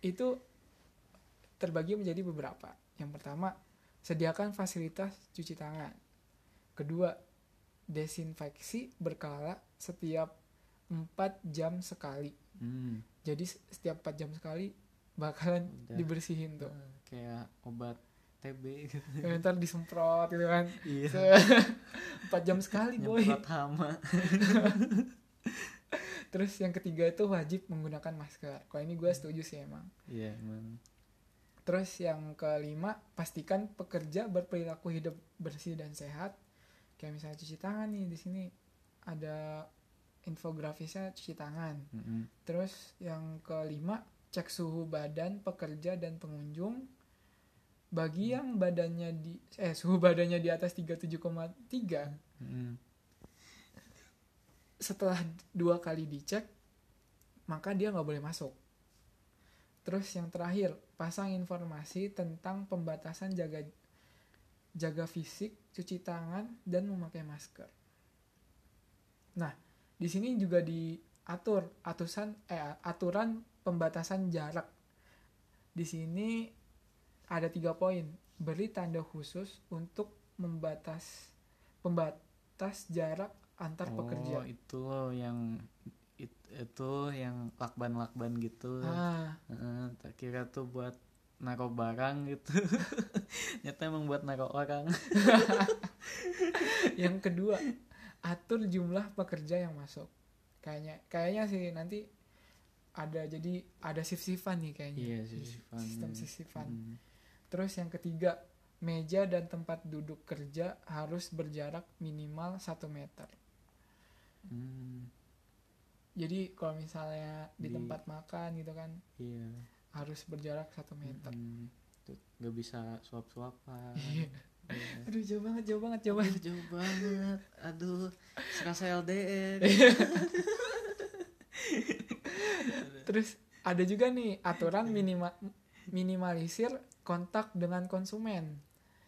itu terbagi menjadi beberapa. Yang pertama, sediakan fasilitas cuci tangan. Kedua, desinfeksi berkala setiap 4 jam sekali. Hmm. Jadi setiap 4 jam sekali bakalan Udah. dibersihin tuh. Ah, Kayak obat TB gitu. Ya, ntar disemprot gitu kan. Iya. Se- 4 jam sekali boy. Hama. Terus yang ketiga itu wajib menggunakan masker. Kalau ini gue setuju sih emang. Iya emang. Terus yang kelima, pastikan pekerja berperilaku hidup bersih dan sehat. Kayak misalnya cuci tangan nih di sini ada infografisnya cuci tangan. Mm-mm. Terus yang kelima, cek suhu badan pekerja dan pengunjung. Bagi yang badannya di eh suhu badannya di atas 37,3 Mm-mm. setelah dua kali dicek maka dia nggak boleh masuk. Terus yang terakhir pasang informasi tentang pembatasan jaga jaga fisik, cuci tangan dan memakai masker. Nah di sini juga diatur atusan eh aturan pembatasan jarak. Di sini ada tiga poin beri tanda khusus untuk membatas pembatas jarak antar Oh pekerja. itu loh yang it- itu yang lakban-lakban gitu. Ah, Heeh, tak kira tuh buat naruh barang gitu. Nyata emang buat naruh orang. yang kedua, atur jumlah pekerja yang masuk. Kayaknya kayaknya sih nanti ada jadi ada shift-shiftan nih kayaknya. Iya sih. Sistem shift-shiftan. Hmm. Terus yang ketiga, meja dan tempat duduk kerja harus berjarak minimal 1 meter. Hmm, Jadi kalau misalnya di, Di- tempat makan gitu kan Iya. harus berjarak 1 meter. Hmm, tuh, Gak bisa suap-suapan. Iya. Iya. Aduh jauh banget, jauh banget, jauh banget. Aduh, jauh banget. Aduh, serasa LDR. Terus ada juga nih aturan minima, minimalisir kontak dengan konsumen.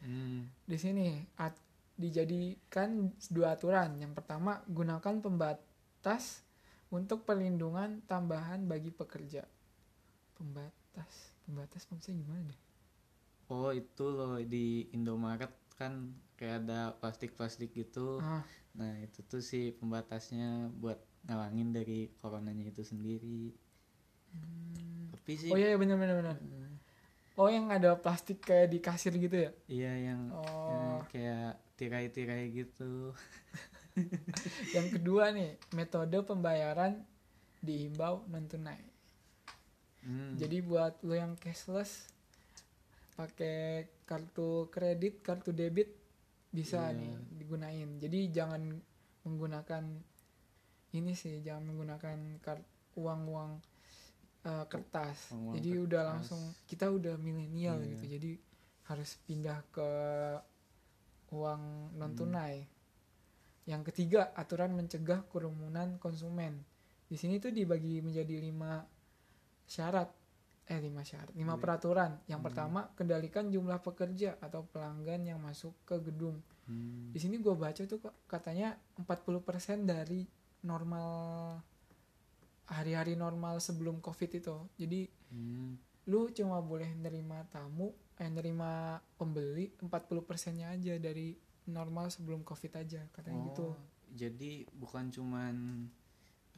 Hmm, Di sini at- dijadikan dua aturan. Yang pertama, gunakan pembatas untuk perlindungan tambahan bagi pekerja. Pembatas, pembatas maksudnya gimana deh? Oh itu loh di Indomaret kan kayak ada plastik-plastik gitu. Ah, Nah itu tuh sih pembatasnya buat ngalangin dari coronanya itu sendiri. Tapi sih oh iya iya, bener bener bener. eh, Oh yang ada plastik kayak di kasir gitu ya? iya yang, yang Oh, kayak tirai-tirai gitu. yang kedua nih metode pembayaran dihimbau non tunai. Hmm, Jadi buat lo yang cashless pakai kartu kredit, kartu debit bisa Iya. nih digunain. Jadi jangan menggunakan ini sih, jangan menggunakan uang-uang eh, kertas. Uang-uang Jadi udah kertas. langsung kita udah milenial Iya. gitu. Jadi harus pindah ke uang non Hmm. tunai. Yang ketiga, aturan mencegah kerumunan konsumen. Di sini tuh dibagi menjadi lima syarat, eh lima syarat, lima Iya. peraturan. Yang Hmm. pertama, kendalikan jumlah pekerja atau pelanggan yang masuk ke gedung. hmm, Di sini gue baca tuh katanya 40% dari normal hari-hari normal sebelum covid itu. Jadi hmm. lu cuma boleh nerima tamu, eh nerima pembeli 40 persennya aja dari normal sebelum covid aja katanya Oh, gitu. Jadi bukan cuman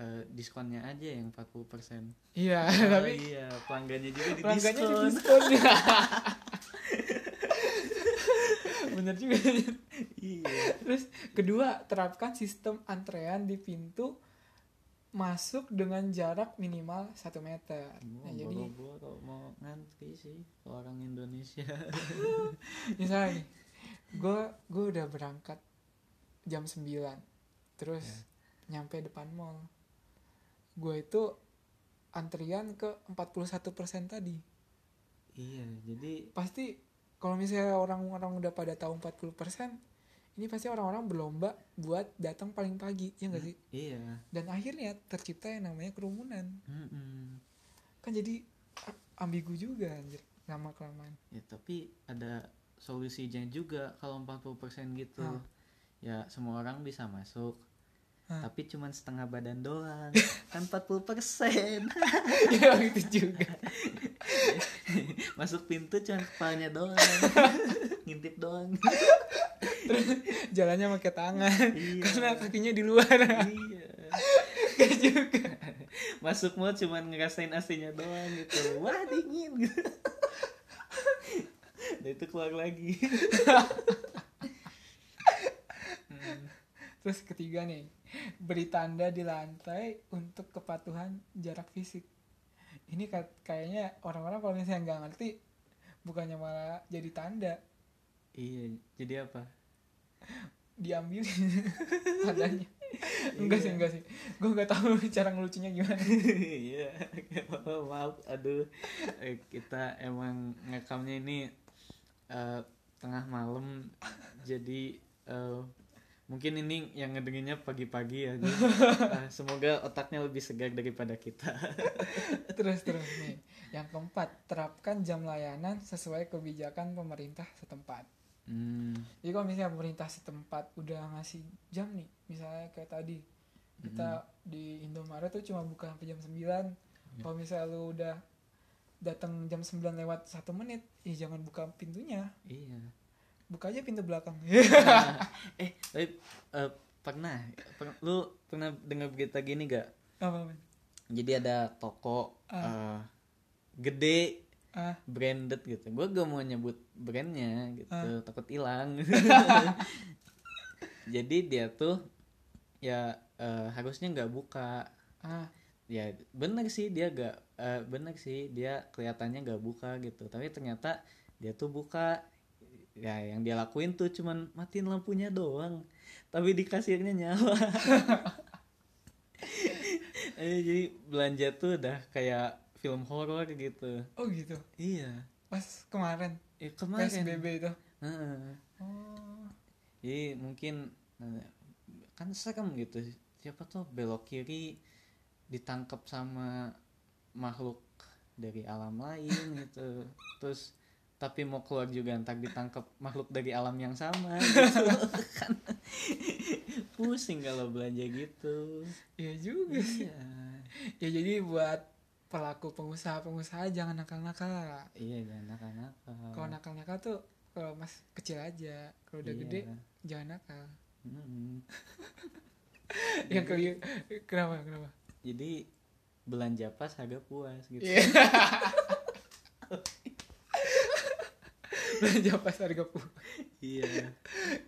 eh, diskonnya aja yang 40%. Iya, Oh, tapi iya, pelanggannya juga di pelanggannya di diskon. diskon. bener juga iya terus kedua terapkan sistem antrean di pintu masuk dengan jarak minimal satu meter. Gua nah, jadi boro-boro mau ngantri sih kalau orang Indonesia. Misalnya nih gue gue udah berangkat jam 9 terus Ya. nyampe depan mall. Gue itu antrian ke 41% tadi. Iya jadi pasti kalau misalnya orang-orang udah pada tahu 40% ini pasti orang-orang berlomba buat datang paling pagi ya enggak sih? Iya. Dan akhirnya tercipta yang namanya kerumunan. Mm-mm. kan jadi ambigu juga anjir lama kelamaan ya tapi ada solusinya juga kalau 40% gitu. Ya semua orang bisa masuk. Hah. tapi cuman setengah badan doang. Kan 40% ya itu juga. Masuk pintu cuma kepalanya doang. Ngintip doang jalannya pakai tangan iya. karena kakinya di luar. Iya. Gak juga. Masuk mall cuman ngerasain AC-nya doang gitu. Wah dingin. Gitu dan itu keluar lagi. Hmm, terus ketiga nih beri tanda di lantai untuk kepatuhan jarak fisik. Ini ka- kayaknya orang-orang kalau misalnya nggak ngerti bukannya malah jadi tanda iya jadi apa? Diambilin tandanya. Enggak sih Iya. enggak sih. Gue nggak tahu cara ngelucunya gimana. Iya maaf. Aduh. Eh, kita emang ngekamnya ini eh, tengah malam. Jadi eh, mungkin ini yang ngedengerinnya pagi-pagi ya jadi, eh, semoga otaknya lebih segar daripada kita. Terus terus. Nih yang keempat terapkan jam layanan sesuai kebijakan pemerintah setempat hmm, jadi kalau misalnya pemerintah setempat udah ngasih jam nih misalnya kayak tadi kita di Indomaret tuh cuma buka sampai jam 9 kalau misalnya lu udah datang jam 9 lewat satu menit ya jangan buka pintunya. Iya. Buka aja pintu belakang. Eh tapi eh, pernah, per- lu pernah dengar berita gini gak? Apa men? jadi ada toko Ah. eh, gede ah. branded gitu. Gue gak mau nyebut brandnya gitu. Ah. takut hilang. Jadi dia tuh ya eh, harusnya nggak buka. Ah. Ya bener sih dia gak eh, bener sih dia kelihatannya nggak buka gitu. Tapi ternyata dia tuh buka. Ya yang dia lakuin tuh cuman matiin lampunya doang. Tapi di kasirnya nyala. Jadi belanja tuh udah kayak film horor gitu. Oh gitu? Iya. Pas kemarin? Eh, kemarin. PSBB itu? Heeh. oh. Jadi mungkin eh, kan serem gitu. Siapa tuh? Belok kiri ditangkap sama makhluk dari alam lain gitu. Terus tapi mau keluar juga ntar ditangkap makhluk dari alam yang sama gitu. Kan pusing kalau belanja gitu. Iya juga sih. Iya. Ya jadi buat pelaku pengusaha-pengusaha jangan nakal-nakal. Iya jangan nakal-nakal. Kalau nakal-nakal tuh kalau mas kecil aja. Kalau udah Iya. gede jangan nakal. Mm-mm. yang kali kenapa kenapa? Jadi belanja pas harga puas gitu. Iya. belanja pas harga pu iya.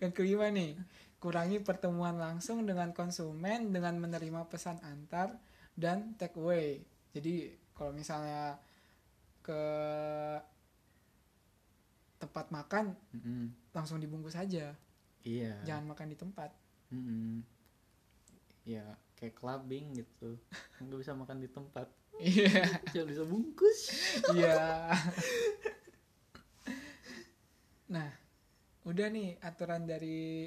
Yang kelima nih kurangi pertemuan langsung dengan konsumen dengan menerima pesan antar dan take away jadi kalau misalnya ke tempat makan Mm-mm. langsung dibungkus aja. Iya. Jangan makan di tempat. Mm-mm. ya kayak clubbing gitu. Nggak bisa makan di tempat. Iya. Cuma bisa bungkus. Iya. Nah udah nih aturan dari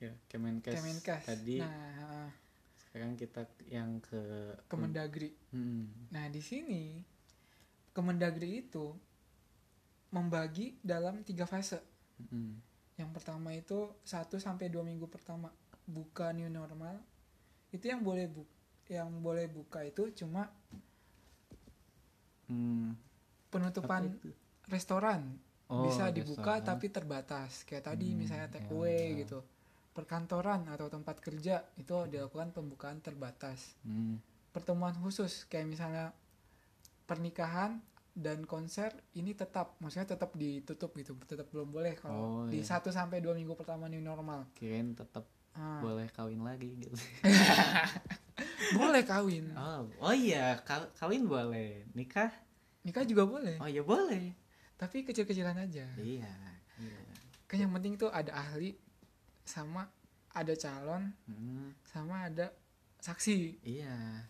ya Kemenkes, Kemenkes. tadi. Nah sekarang kita yang ke Kemendagri Hmm. Nah, di sini Kemendagri itu membagi dalam tiga fase. Mm-mm. Yang pertama itu 1 sampai 2 minggu pertama buka new normal. Itu yang boleh bu yang boleh buka itu cuma Hmm. penutupan itu? restoran. Oh, Bisa dibuka restoran. tapi terbatas. Kayak tadi Hmm, misalnya take ya, away ya. gitu. Perkantoran atau tempat kerja itu dilakukan pembukaan terbatas. Hmm. Pertemuan khusus kayak misalnya pernikahan dan konser ini tetap maksudnya tetap ditutup gitu tetap belum boleh kalau Oh, di iya. satu sampai dua minggu pertama new normal. Kirain tetap Ah, boleh kawin lagi gitu. Boleh kawin. Oh oh iya ka- kawin boleh. Nikah? Nikah juga boleh. Oh iya boleh. Tapi kecil-kecilan aja. Iya iya. Kan yang penting tuh ada ahli sama ada calon Hmm, sama ada saksi. Iya.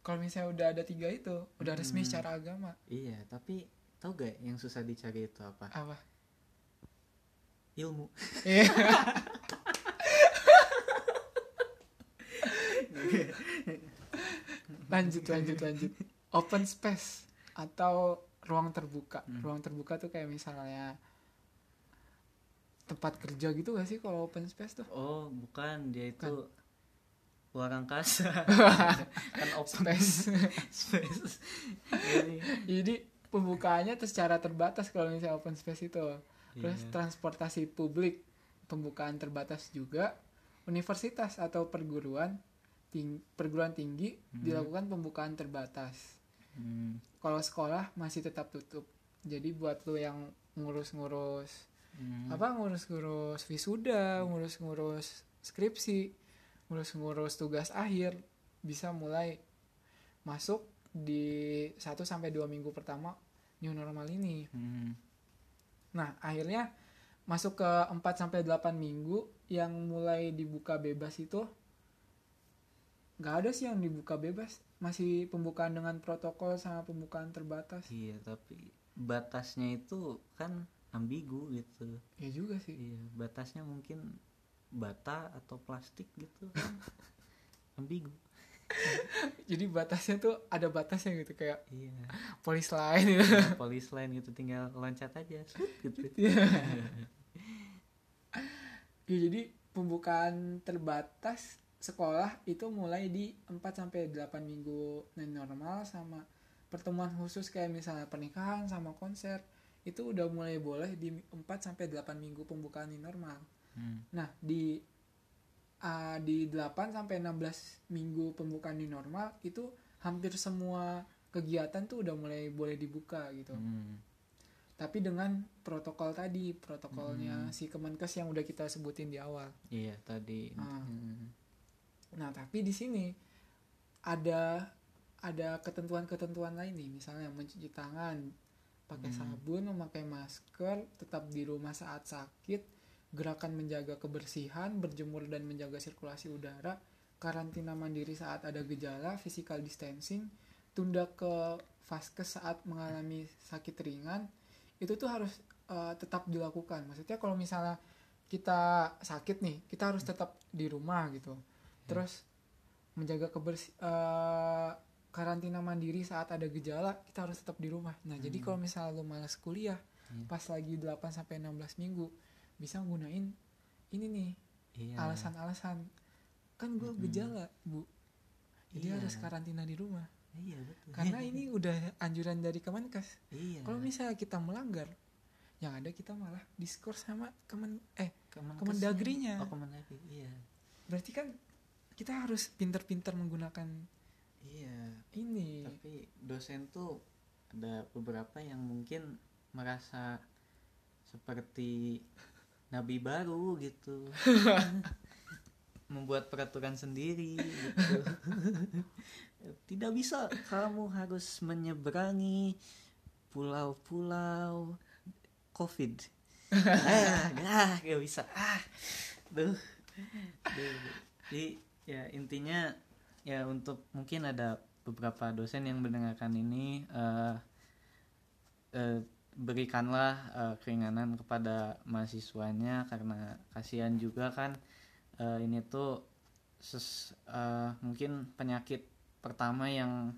Kalau misalnya udah ada tiga itu udah resmi Hmm. secara agama. Iya tapi tau gak yang susah dicari itu apa? Apa? Ilmu. Iya. lanjut lanjut lanjut. Open space atau ruang terbuka. Hmm. ruang terbuka tuh kayak misalnya tempat kerja gitu gak sih kalau open space tuh? Oh bukan. Dia itu Bukan. luar angkasa. Kan open space. Space. Jadi, jadi pembukaannya tuh secara terbatas kalau misalnya open space itu. Terus iya. transportasi publik pembukaan terbatas juga. Universitas atau perguruan ting- perguruan tinggi Hmm. dilakukan pembukaan terbatas. Hmm, kalau sekolah masih tetap tutup. Jadi buat lo yang ngurus-ngurus hmm. apa ngurus-ngurus wisuda ngurus-ngurus skripsi ngurus-ngurus tugas akhir bisa mulai masuk di 1 sampai 2 minggu pertama new normal ini Hmm, Nah, akhirnya masuk ke 4 sampai 8 minggu yang mulai dibuka bebas itu nggak ada sih yang dibuka bebas, masih pembukaan dengan protokol sama pembukaan terbatas. iya tapi batasnya itu kan ambigu gitu. Ya juga sih. iya batasnya mungkin bata atau plastik gitu. Ambigu. Jadi batasnya tuh ada batasnya gitu kayak iya. polis lain gitu. polis lain gitu tinggal loncat aja gitu. Ya, jadi pembukaan terbatas sekolah itu mulai di 4 sampai 8 minggu normal sama pertemuan khusus kayak misalnya pernikahan sama konser itu udah mulai boleh di 4 sampai 8 minggu pembukaan new normal. Hmm, Nah, di ah, di 8 sampai 16 minggu pembukaan new normal itu hampir semua kegiatan tuh udah mulai boleh dibuka gitu. hmm, Tapi dengan protokol tadi, protokolnya si Kemenkes yang udah kita sebutin di awal. iya tadi Ah. Hmm, Nah, tapi di sini ada ada ketentuan-ketentuan lain nih, misalnya mencuci tangan, pakai Hmm. sabun, memakai masker, tetap di rumah saat sakit, gerakan menjaga kebersihan, berjemur dan menjaga sirkulasi udara, karantina mandiri saat ada gejala, physical distancing, tunda ke vaskes saat mengalami sakit ringan, itu tuh harus eh, tetap dilakukan. Maksudnya kalau misalnya kita sakit nih, kita harus tetap di rumah gitu. Terus menjaga kebersih karantina mandiri saat ada gejala, kita harus tetap di rumah. Nah, jadi Hmm. kalau misalnya lu malas kuliah Iya. pas lagi 8 sampai 16 minggu, bisa gunain ini nih iya alasan-alasan. Kan gue Mm-mm. gejala, Bu. Jadi Iya. harus karantina di rumah. iya betul Karena ini udah anjuran dari Kemenkes. iya Kalau misalnya kita melanggar, yang ada kita malah diskors sama Kemen eh Kemenkesnya. Kemendagrinya. oh Kemendagri iya berarti kan kita harus pinter-pinter menggunakan iya. Ini. tapi dosen tuh ada beberapa yang mungkin merasa seperti nabi baru gitu. Membuat peraturan sendiri gitu. Tidak bisa. Kamu harus menyeberangi pulau-pulau covid. Ah ah gak bisa. Ah. Duh Duh. jadi ya intinya ya untuk mungkin ada beberapa dosen yang mendengarkan ini eh, eh, berikanlah eh, keringanan kepada mahasiswanya karena kasihan juga kan eh, ini tuh ses- eh, mungkin penyakit pertama yang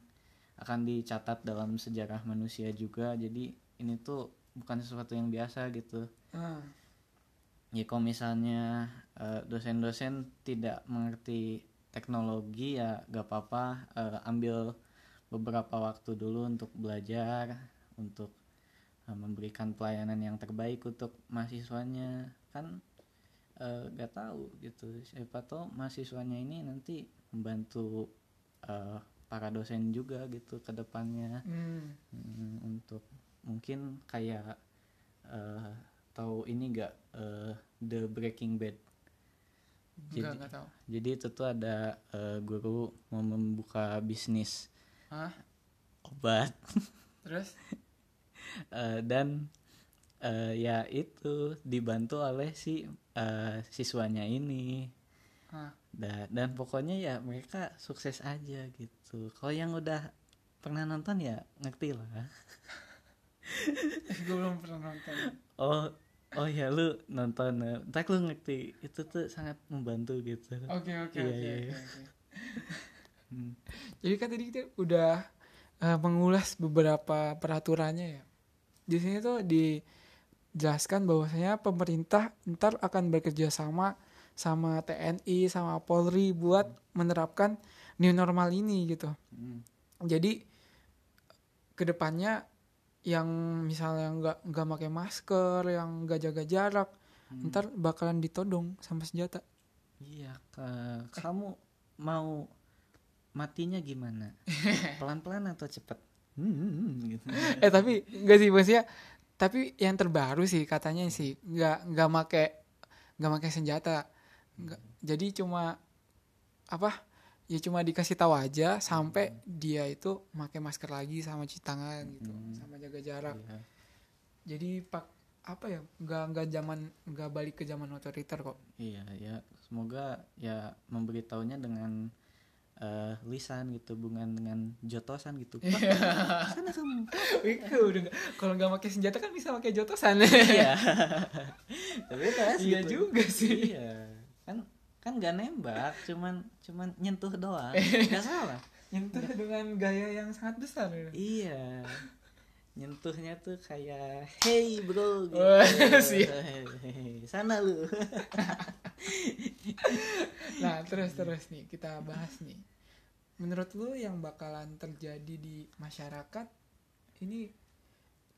akan dicatat dalam sejarah manusia juga. Jadi ini tuh bukan sesuatu yang biasa gitu. Ah, ya kalau misalnya dosen-dosen tidak mengerti teknologi ya gak apa-apa eh, ambil beberapa waktu dulu untuk belajar untuk eh, memberikan pelayanan yang terbaik untuk mahasiswanya kan eh, gak tahu gitu siapa tahu mahasiswanya ini nanti membantu eh, para dosen juga gitu ke depannya Hmm. Hmm, untuk mungkin kayak eh, tahu ini gak eh, The Breaking Bad Enggak, Jadi- enggak tahu. jadi itu tuh ada eh, guru mau membuka bisnis Hah? obat Terus? Eh, dan eh, ya itu dibantu oleh si eh, siswanya ini Hah. Da- dan pokoknya ya mereka sukses aja gitu kalau yang udah pernah nonton ya ngerti lah gue belum pernah nonton. oh oh ya lu nonton eh, ntar lu ngerti itu tuh sangat membantu gitu Oke oke Iya, oke iya, oke. iya. Hmm. Jadi kan tadi kita udah eh, mengulas beberapa peraturannya ya. Di sini tuh dijelaskan bahwasanya pemerintah ntar akan bekerja sama sama TNI sama Polri buat menerapkan new normal ini gitu. Hmm. Jadi ke depannya yang misalnya nggak nggak pakai masker, yang nggak jaga jarak, Hmm. ntar bakalan ditodong sama senjata. iya ka- kamu mau matinya gimana pelan-pelan atau cepet Hmm, gitu. eh tapi enggak sih maksudnya tapi yang terbaru sih katanya sih nggak nggak make nggak make senjata nggak jadi cuma apa ya cuma dikasih tahu aja sampai dia itu pakai masker lagi sama cuci tangan gitu Hmm. sama jaga jarak Iya. jadi pak apa ya nggak nggak zaman nggak balik ke zaman otoriter kok Iya ya semoga ya memberitahunya dengan eh, lisan gitu bukan dengan jotosan gitu. Pak, sana kamu. udah kalau nggak pakai senjata kan bisa pakai jotosan Iya. Bebas iya gitu. juga sih Iya. Kan kan gak nembak, cuman cuman nyentuh doang. Gak salah. nyentuh dengan gaya yang sangat besar ya. Iya. Nyentuhnya tuh kayak hey bro gitu. Hey, sana lu. Nah, terus terus nih kita bahas nih. Menurut lu yang bakalan terjadi di masyarakat ini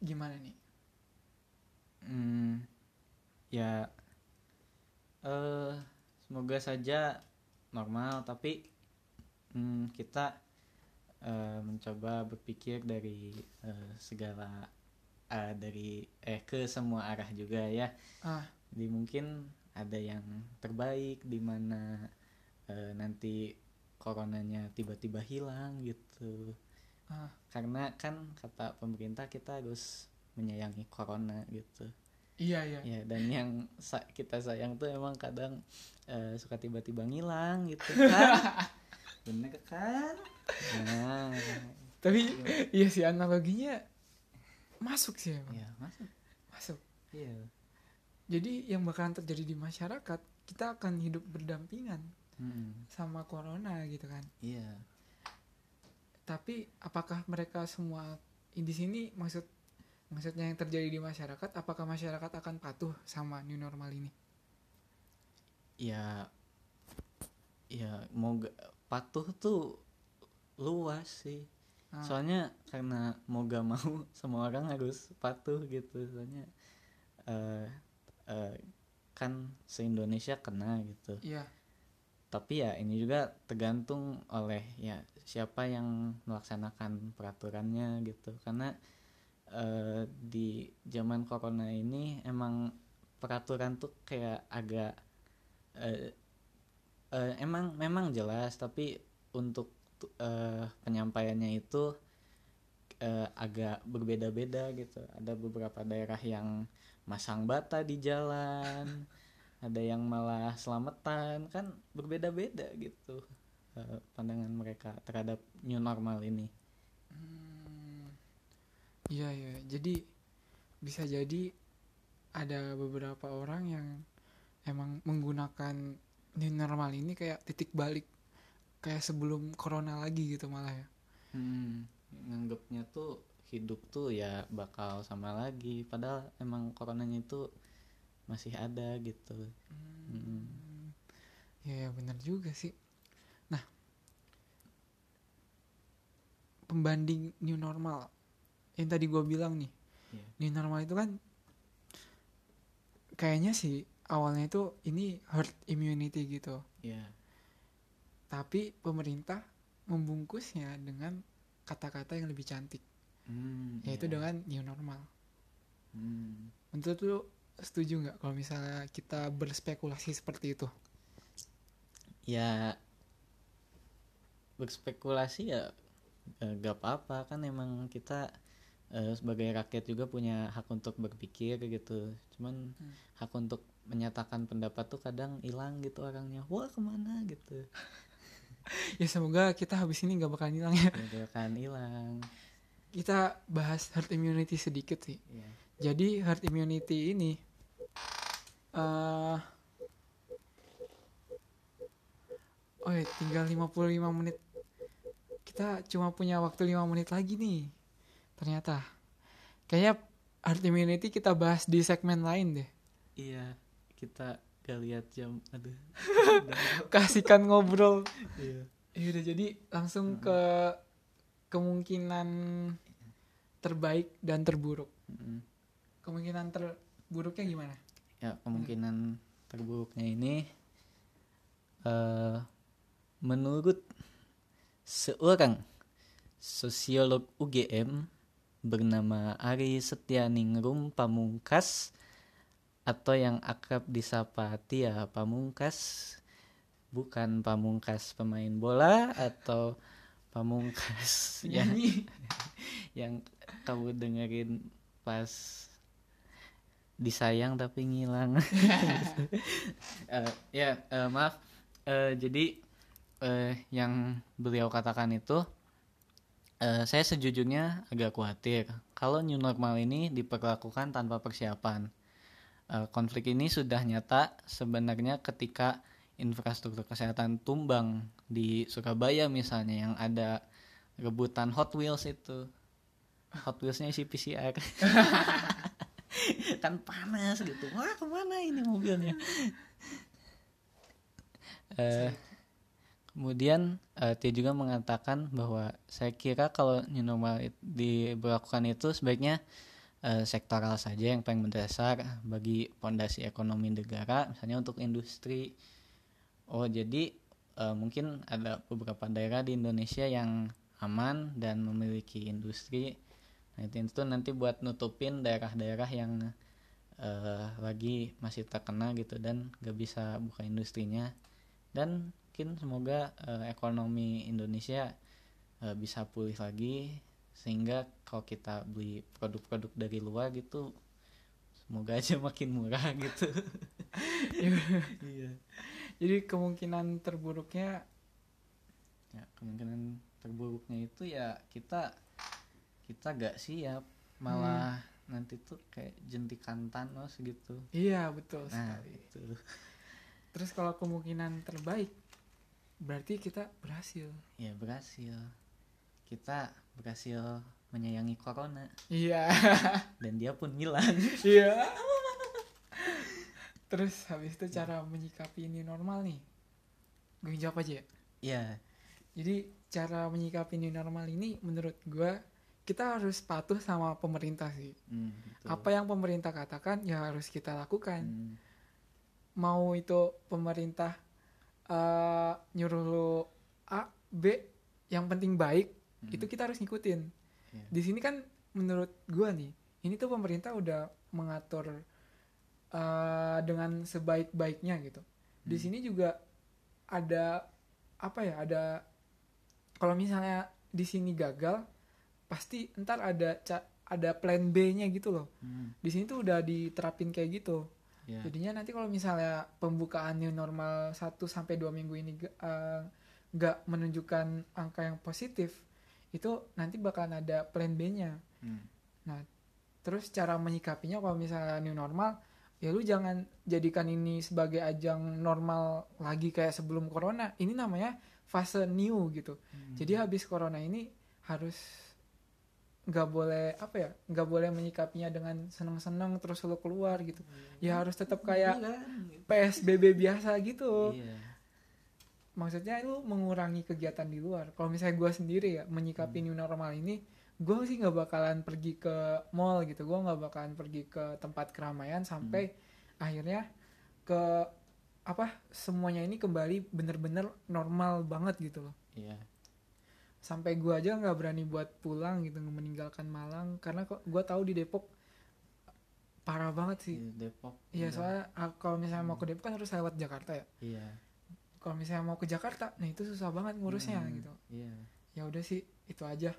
gimana nih? Hmm, ya eh semoga saja normal tapi hmm, kita eh, mencoba berpikir dari eh, segala eh, dari eh ke semua arah juga ya. Ah. Jadi mungkin ada yang terbaik di mana eh, nanti coronanya tiba-tiba hilang gitu. Ah. Karena kan kata pemerintah kita harus menyayangi corona gitu. Iya, iya. Ya, dan yang sa- kita sayang tuh emang kadang eh, suka tiba-tiba ngilang gitu kan. Bener kan? Nah, Tapi iya sih analoginya masuk sih emang. ya masuk. Masuk. Iya. Jadi yang bakalan terjadi di masyarakat, kita akan hidup berdampingan Mm-mm. sama corona gitu kan. Iya. Tapi apakah mereka semua di sini maksud maksudnya yang terjadi di masyarakat, apakah masyarakat akan patuh sama new normal ini? Ya ya mau ga- patuh tuh luas sih. Ah. Soalnya karena mau gak mau semua orang harus patuh gitu. Soalnya eh eh, kan se-Indonesia kena gitu. Iya. tapi ya ini juga tergantung oleh ya siapa yang melaksanakan peraturannya gitu karena eh, di zaman corona ini emang peraturan tuh kayak agak eh, eh, emang memang jelas tapi untuk tu- eh, penyampaiannya itu eh, agak berbeda-beda gitu. Ada beberapa daerah yang masang bata di jalan ada yang malah selamatan kan berbeda-beda gitu eh, pandangan mereka terhadap new normal ini Iya iya. Jadi bisa jadi ada beberapa orang yang emang menggunakan new normal ini kayak titik balik kayak sebelum corona lagi gitu malah ya. hmm, nganggapnya tuh hidup tuh ya bakal sama lagi padahal emang coronanya itu masih ada gitu Mm. Ya, ya benar juga sih. Nah, pembanding new normal yang tadi gue bilang nih, Iya. new normal itu kan kayaknya sih awalnya itu ini herd immunity gitu. ya Tapi pemerintah membungkusnya dengan kata-kata yang lebih cantik Hmm, yaitu iya. dengan new normal Hmm. menurut lu setuju nggak kalau misalnya kita berspekulasi seperti itu ya berspekulasi ya gak apa-apa kan emang kita eh, sebagai rakyat juga punya hak untuk berpikir gitu. Cuman Hmm. hak untuk menyatakan pendapat tuh kadang hilang gitu orangnya. Wah ke mana gitu. Ya semoga kita habis ini nggak bakalan hilang ya. Gitu kan hilang. Kita bahas herd immunity sedikit sih. Ya jadi herd immunity ini eh oh ya tinggal 55 menit. Kita cuma punya waktu 5 menit lagi nih ternyata. Kayaknya herd immunity kita bahas di segmen lain deh. Iya kita gak lihat jam aduh. Kasihkan ngobrol. Iya. Ya udah jadi langsung ke kemungkinan terbaik dan terburuk. Mm. kemungkinan terburuknya gimana? Ya kemungkinan terburuknya ini eh menurut seorang sosiolog UGM bernama Ari Setianingrum Pamungkas atau yang akrab disapa Tia Pamungkas bukan Pamungkas pemain bola atau Pamungkas yang yang kamu dengerin pas disayang tapi ngilang. Eh, ya eh, maaf. Eh, jadi eh, yang beliau katakan itu eh, saya sejujurnya agak khawatir kalau new normal ini diperlakukan tanpa persiapan. Eh, konflik ini sudah nyata sebenarnya ketika infrastruktur kesehatan tumbang di Surabaya misalnya yang ada rebutan Hot Wheels itu. Hot Wheelsnya isi PCR kan panas gitu. Wah ke mana ini mobilnya? Eh, kemudian eh, dia juga mengatakan bahwa saya kira kalau new normal it- diberlakukan itu sebaiknya eh, sektoral saja yang paling mendasar bagi fondasi ekonomi negara misalnya untuk industri. Oh jadi eh, mungkin ada beberapa daerah di Indonesia yang aman dan memiliki industri. Nah itu, nanti buat nutupin daerah-daerah yang eh, lagi masih terkena gitu dan gak bisa buka industrinya. Dan mungkin semoga eh, ekonomi Indonesia eh, bisa pulih lagi sehingga kalau kita beli produk-produk dari luar gitu semoga aja makin murah gitu. Iya. Jadi kemungkinan terburuknya ya kemungkinan terburuknya itu ya kita kita gak siap. Malah nanti tuh kayak jentikan Thanos gitu. Iya betul nah sekali. itu. Terus kalau kemungkinan terbaik berarti kita berhasil. Ya berhasil. Kita berhasil menyayangi corona. Iya. Dan dia pun hilang. Iya. Terus habis itu cara menyikapi ini normal nih. Gue jawab aja ya. Ya jadi cara menyikapi new normal ini menurut gue kita harus patuh sama pemerintah sih. Betul. apa yang pemerintah katakan ya harus kita lakukan. Hmm, mau itu pemerintah eh, nyuruh lo A B yang penting baik hmm, itu kita harus ngikutin. Iya. di sini kan menurut gua nih ini tuh pemerintah udah mengatur eh, dengan sebaik-baiknya gitu. Di Hmm. sini juga ada apa ya ada kalau misalnya di sini gagal pasti ntar ada ada plan B-nya gitu loh. Hmm, di sini tuh udah diterapin kayak gitu ya. Jadinya nanti kalau misalnya pembukaan new normal 1 sampai 2 minggu ini eh, nggak menunjukkan angka yang positif, itu nanti bakalan ada plan B-nya. Hmm, Terus cara menyikapinya kalau misalnya new normal, ya lu jangan jadikan ini sebagai ajang normal lagi kayak sebelum corona. Ini namanya fase new gitu. hmm, Jadi habis corona ini harus nggak boleh apa ya nggak boleh menyikapinya dengan seneng-seneng terus lu keluar gitu ya harus tetap kayak hilang gitu. PSBB biasa gitu. iya Maksudnya lu mengurangi kegiatan di luar. Kalau misalnya gue sendiri ya menyikapi new normal ini, gue sih nggak bakalan pergi ke mall gitu. Gue nggak bakalan pergi ke tempat keramaian sampai akhirnya ke apa semuanya ini kembali bener-bener normal banget gitu loh. iya sampai gue aja nggak berani buat pulang gitu meninggalkan Malang. Karena kok gue tahu di Depok parah banget sih. Di Depok iya udah. soalnya ah, kalau misalnya mau ke Depok kan harus lewat Jakarta ya? Iya. Kalau misalnya mau ke Jakarta nah itu susah banget ngurusnya Hmm, gitu. iya. Ya udah sih itu aja.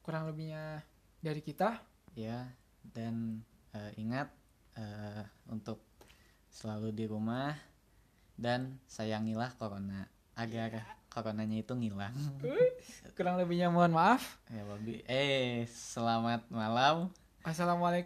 Kurang lebihnya dari kita. Ya dan eh, ingat eh, untuk selalu di rumah dan sayangilah corona. Agar coronanya itu ngilang. Kurang lebihnya mohon maaf. Ya babi eh selamat malam. Assalamualaikum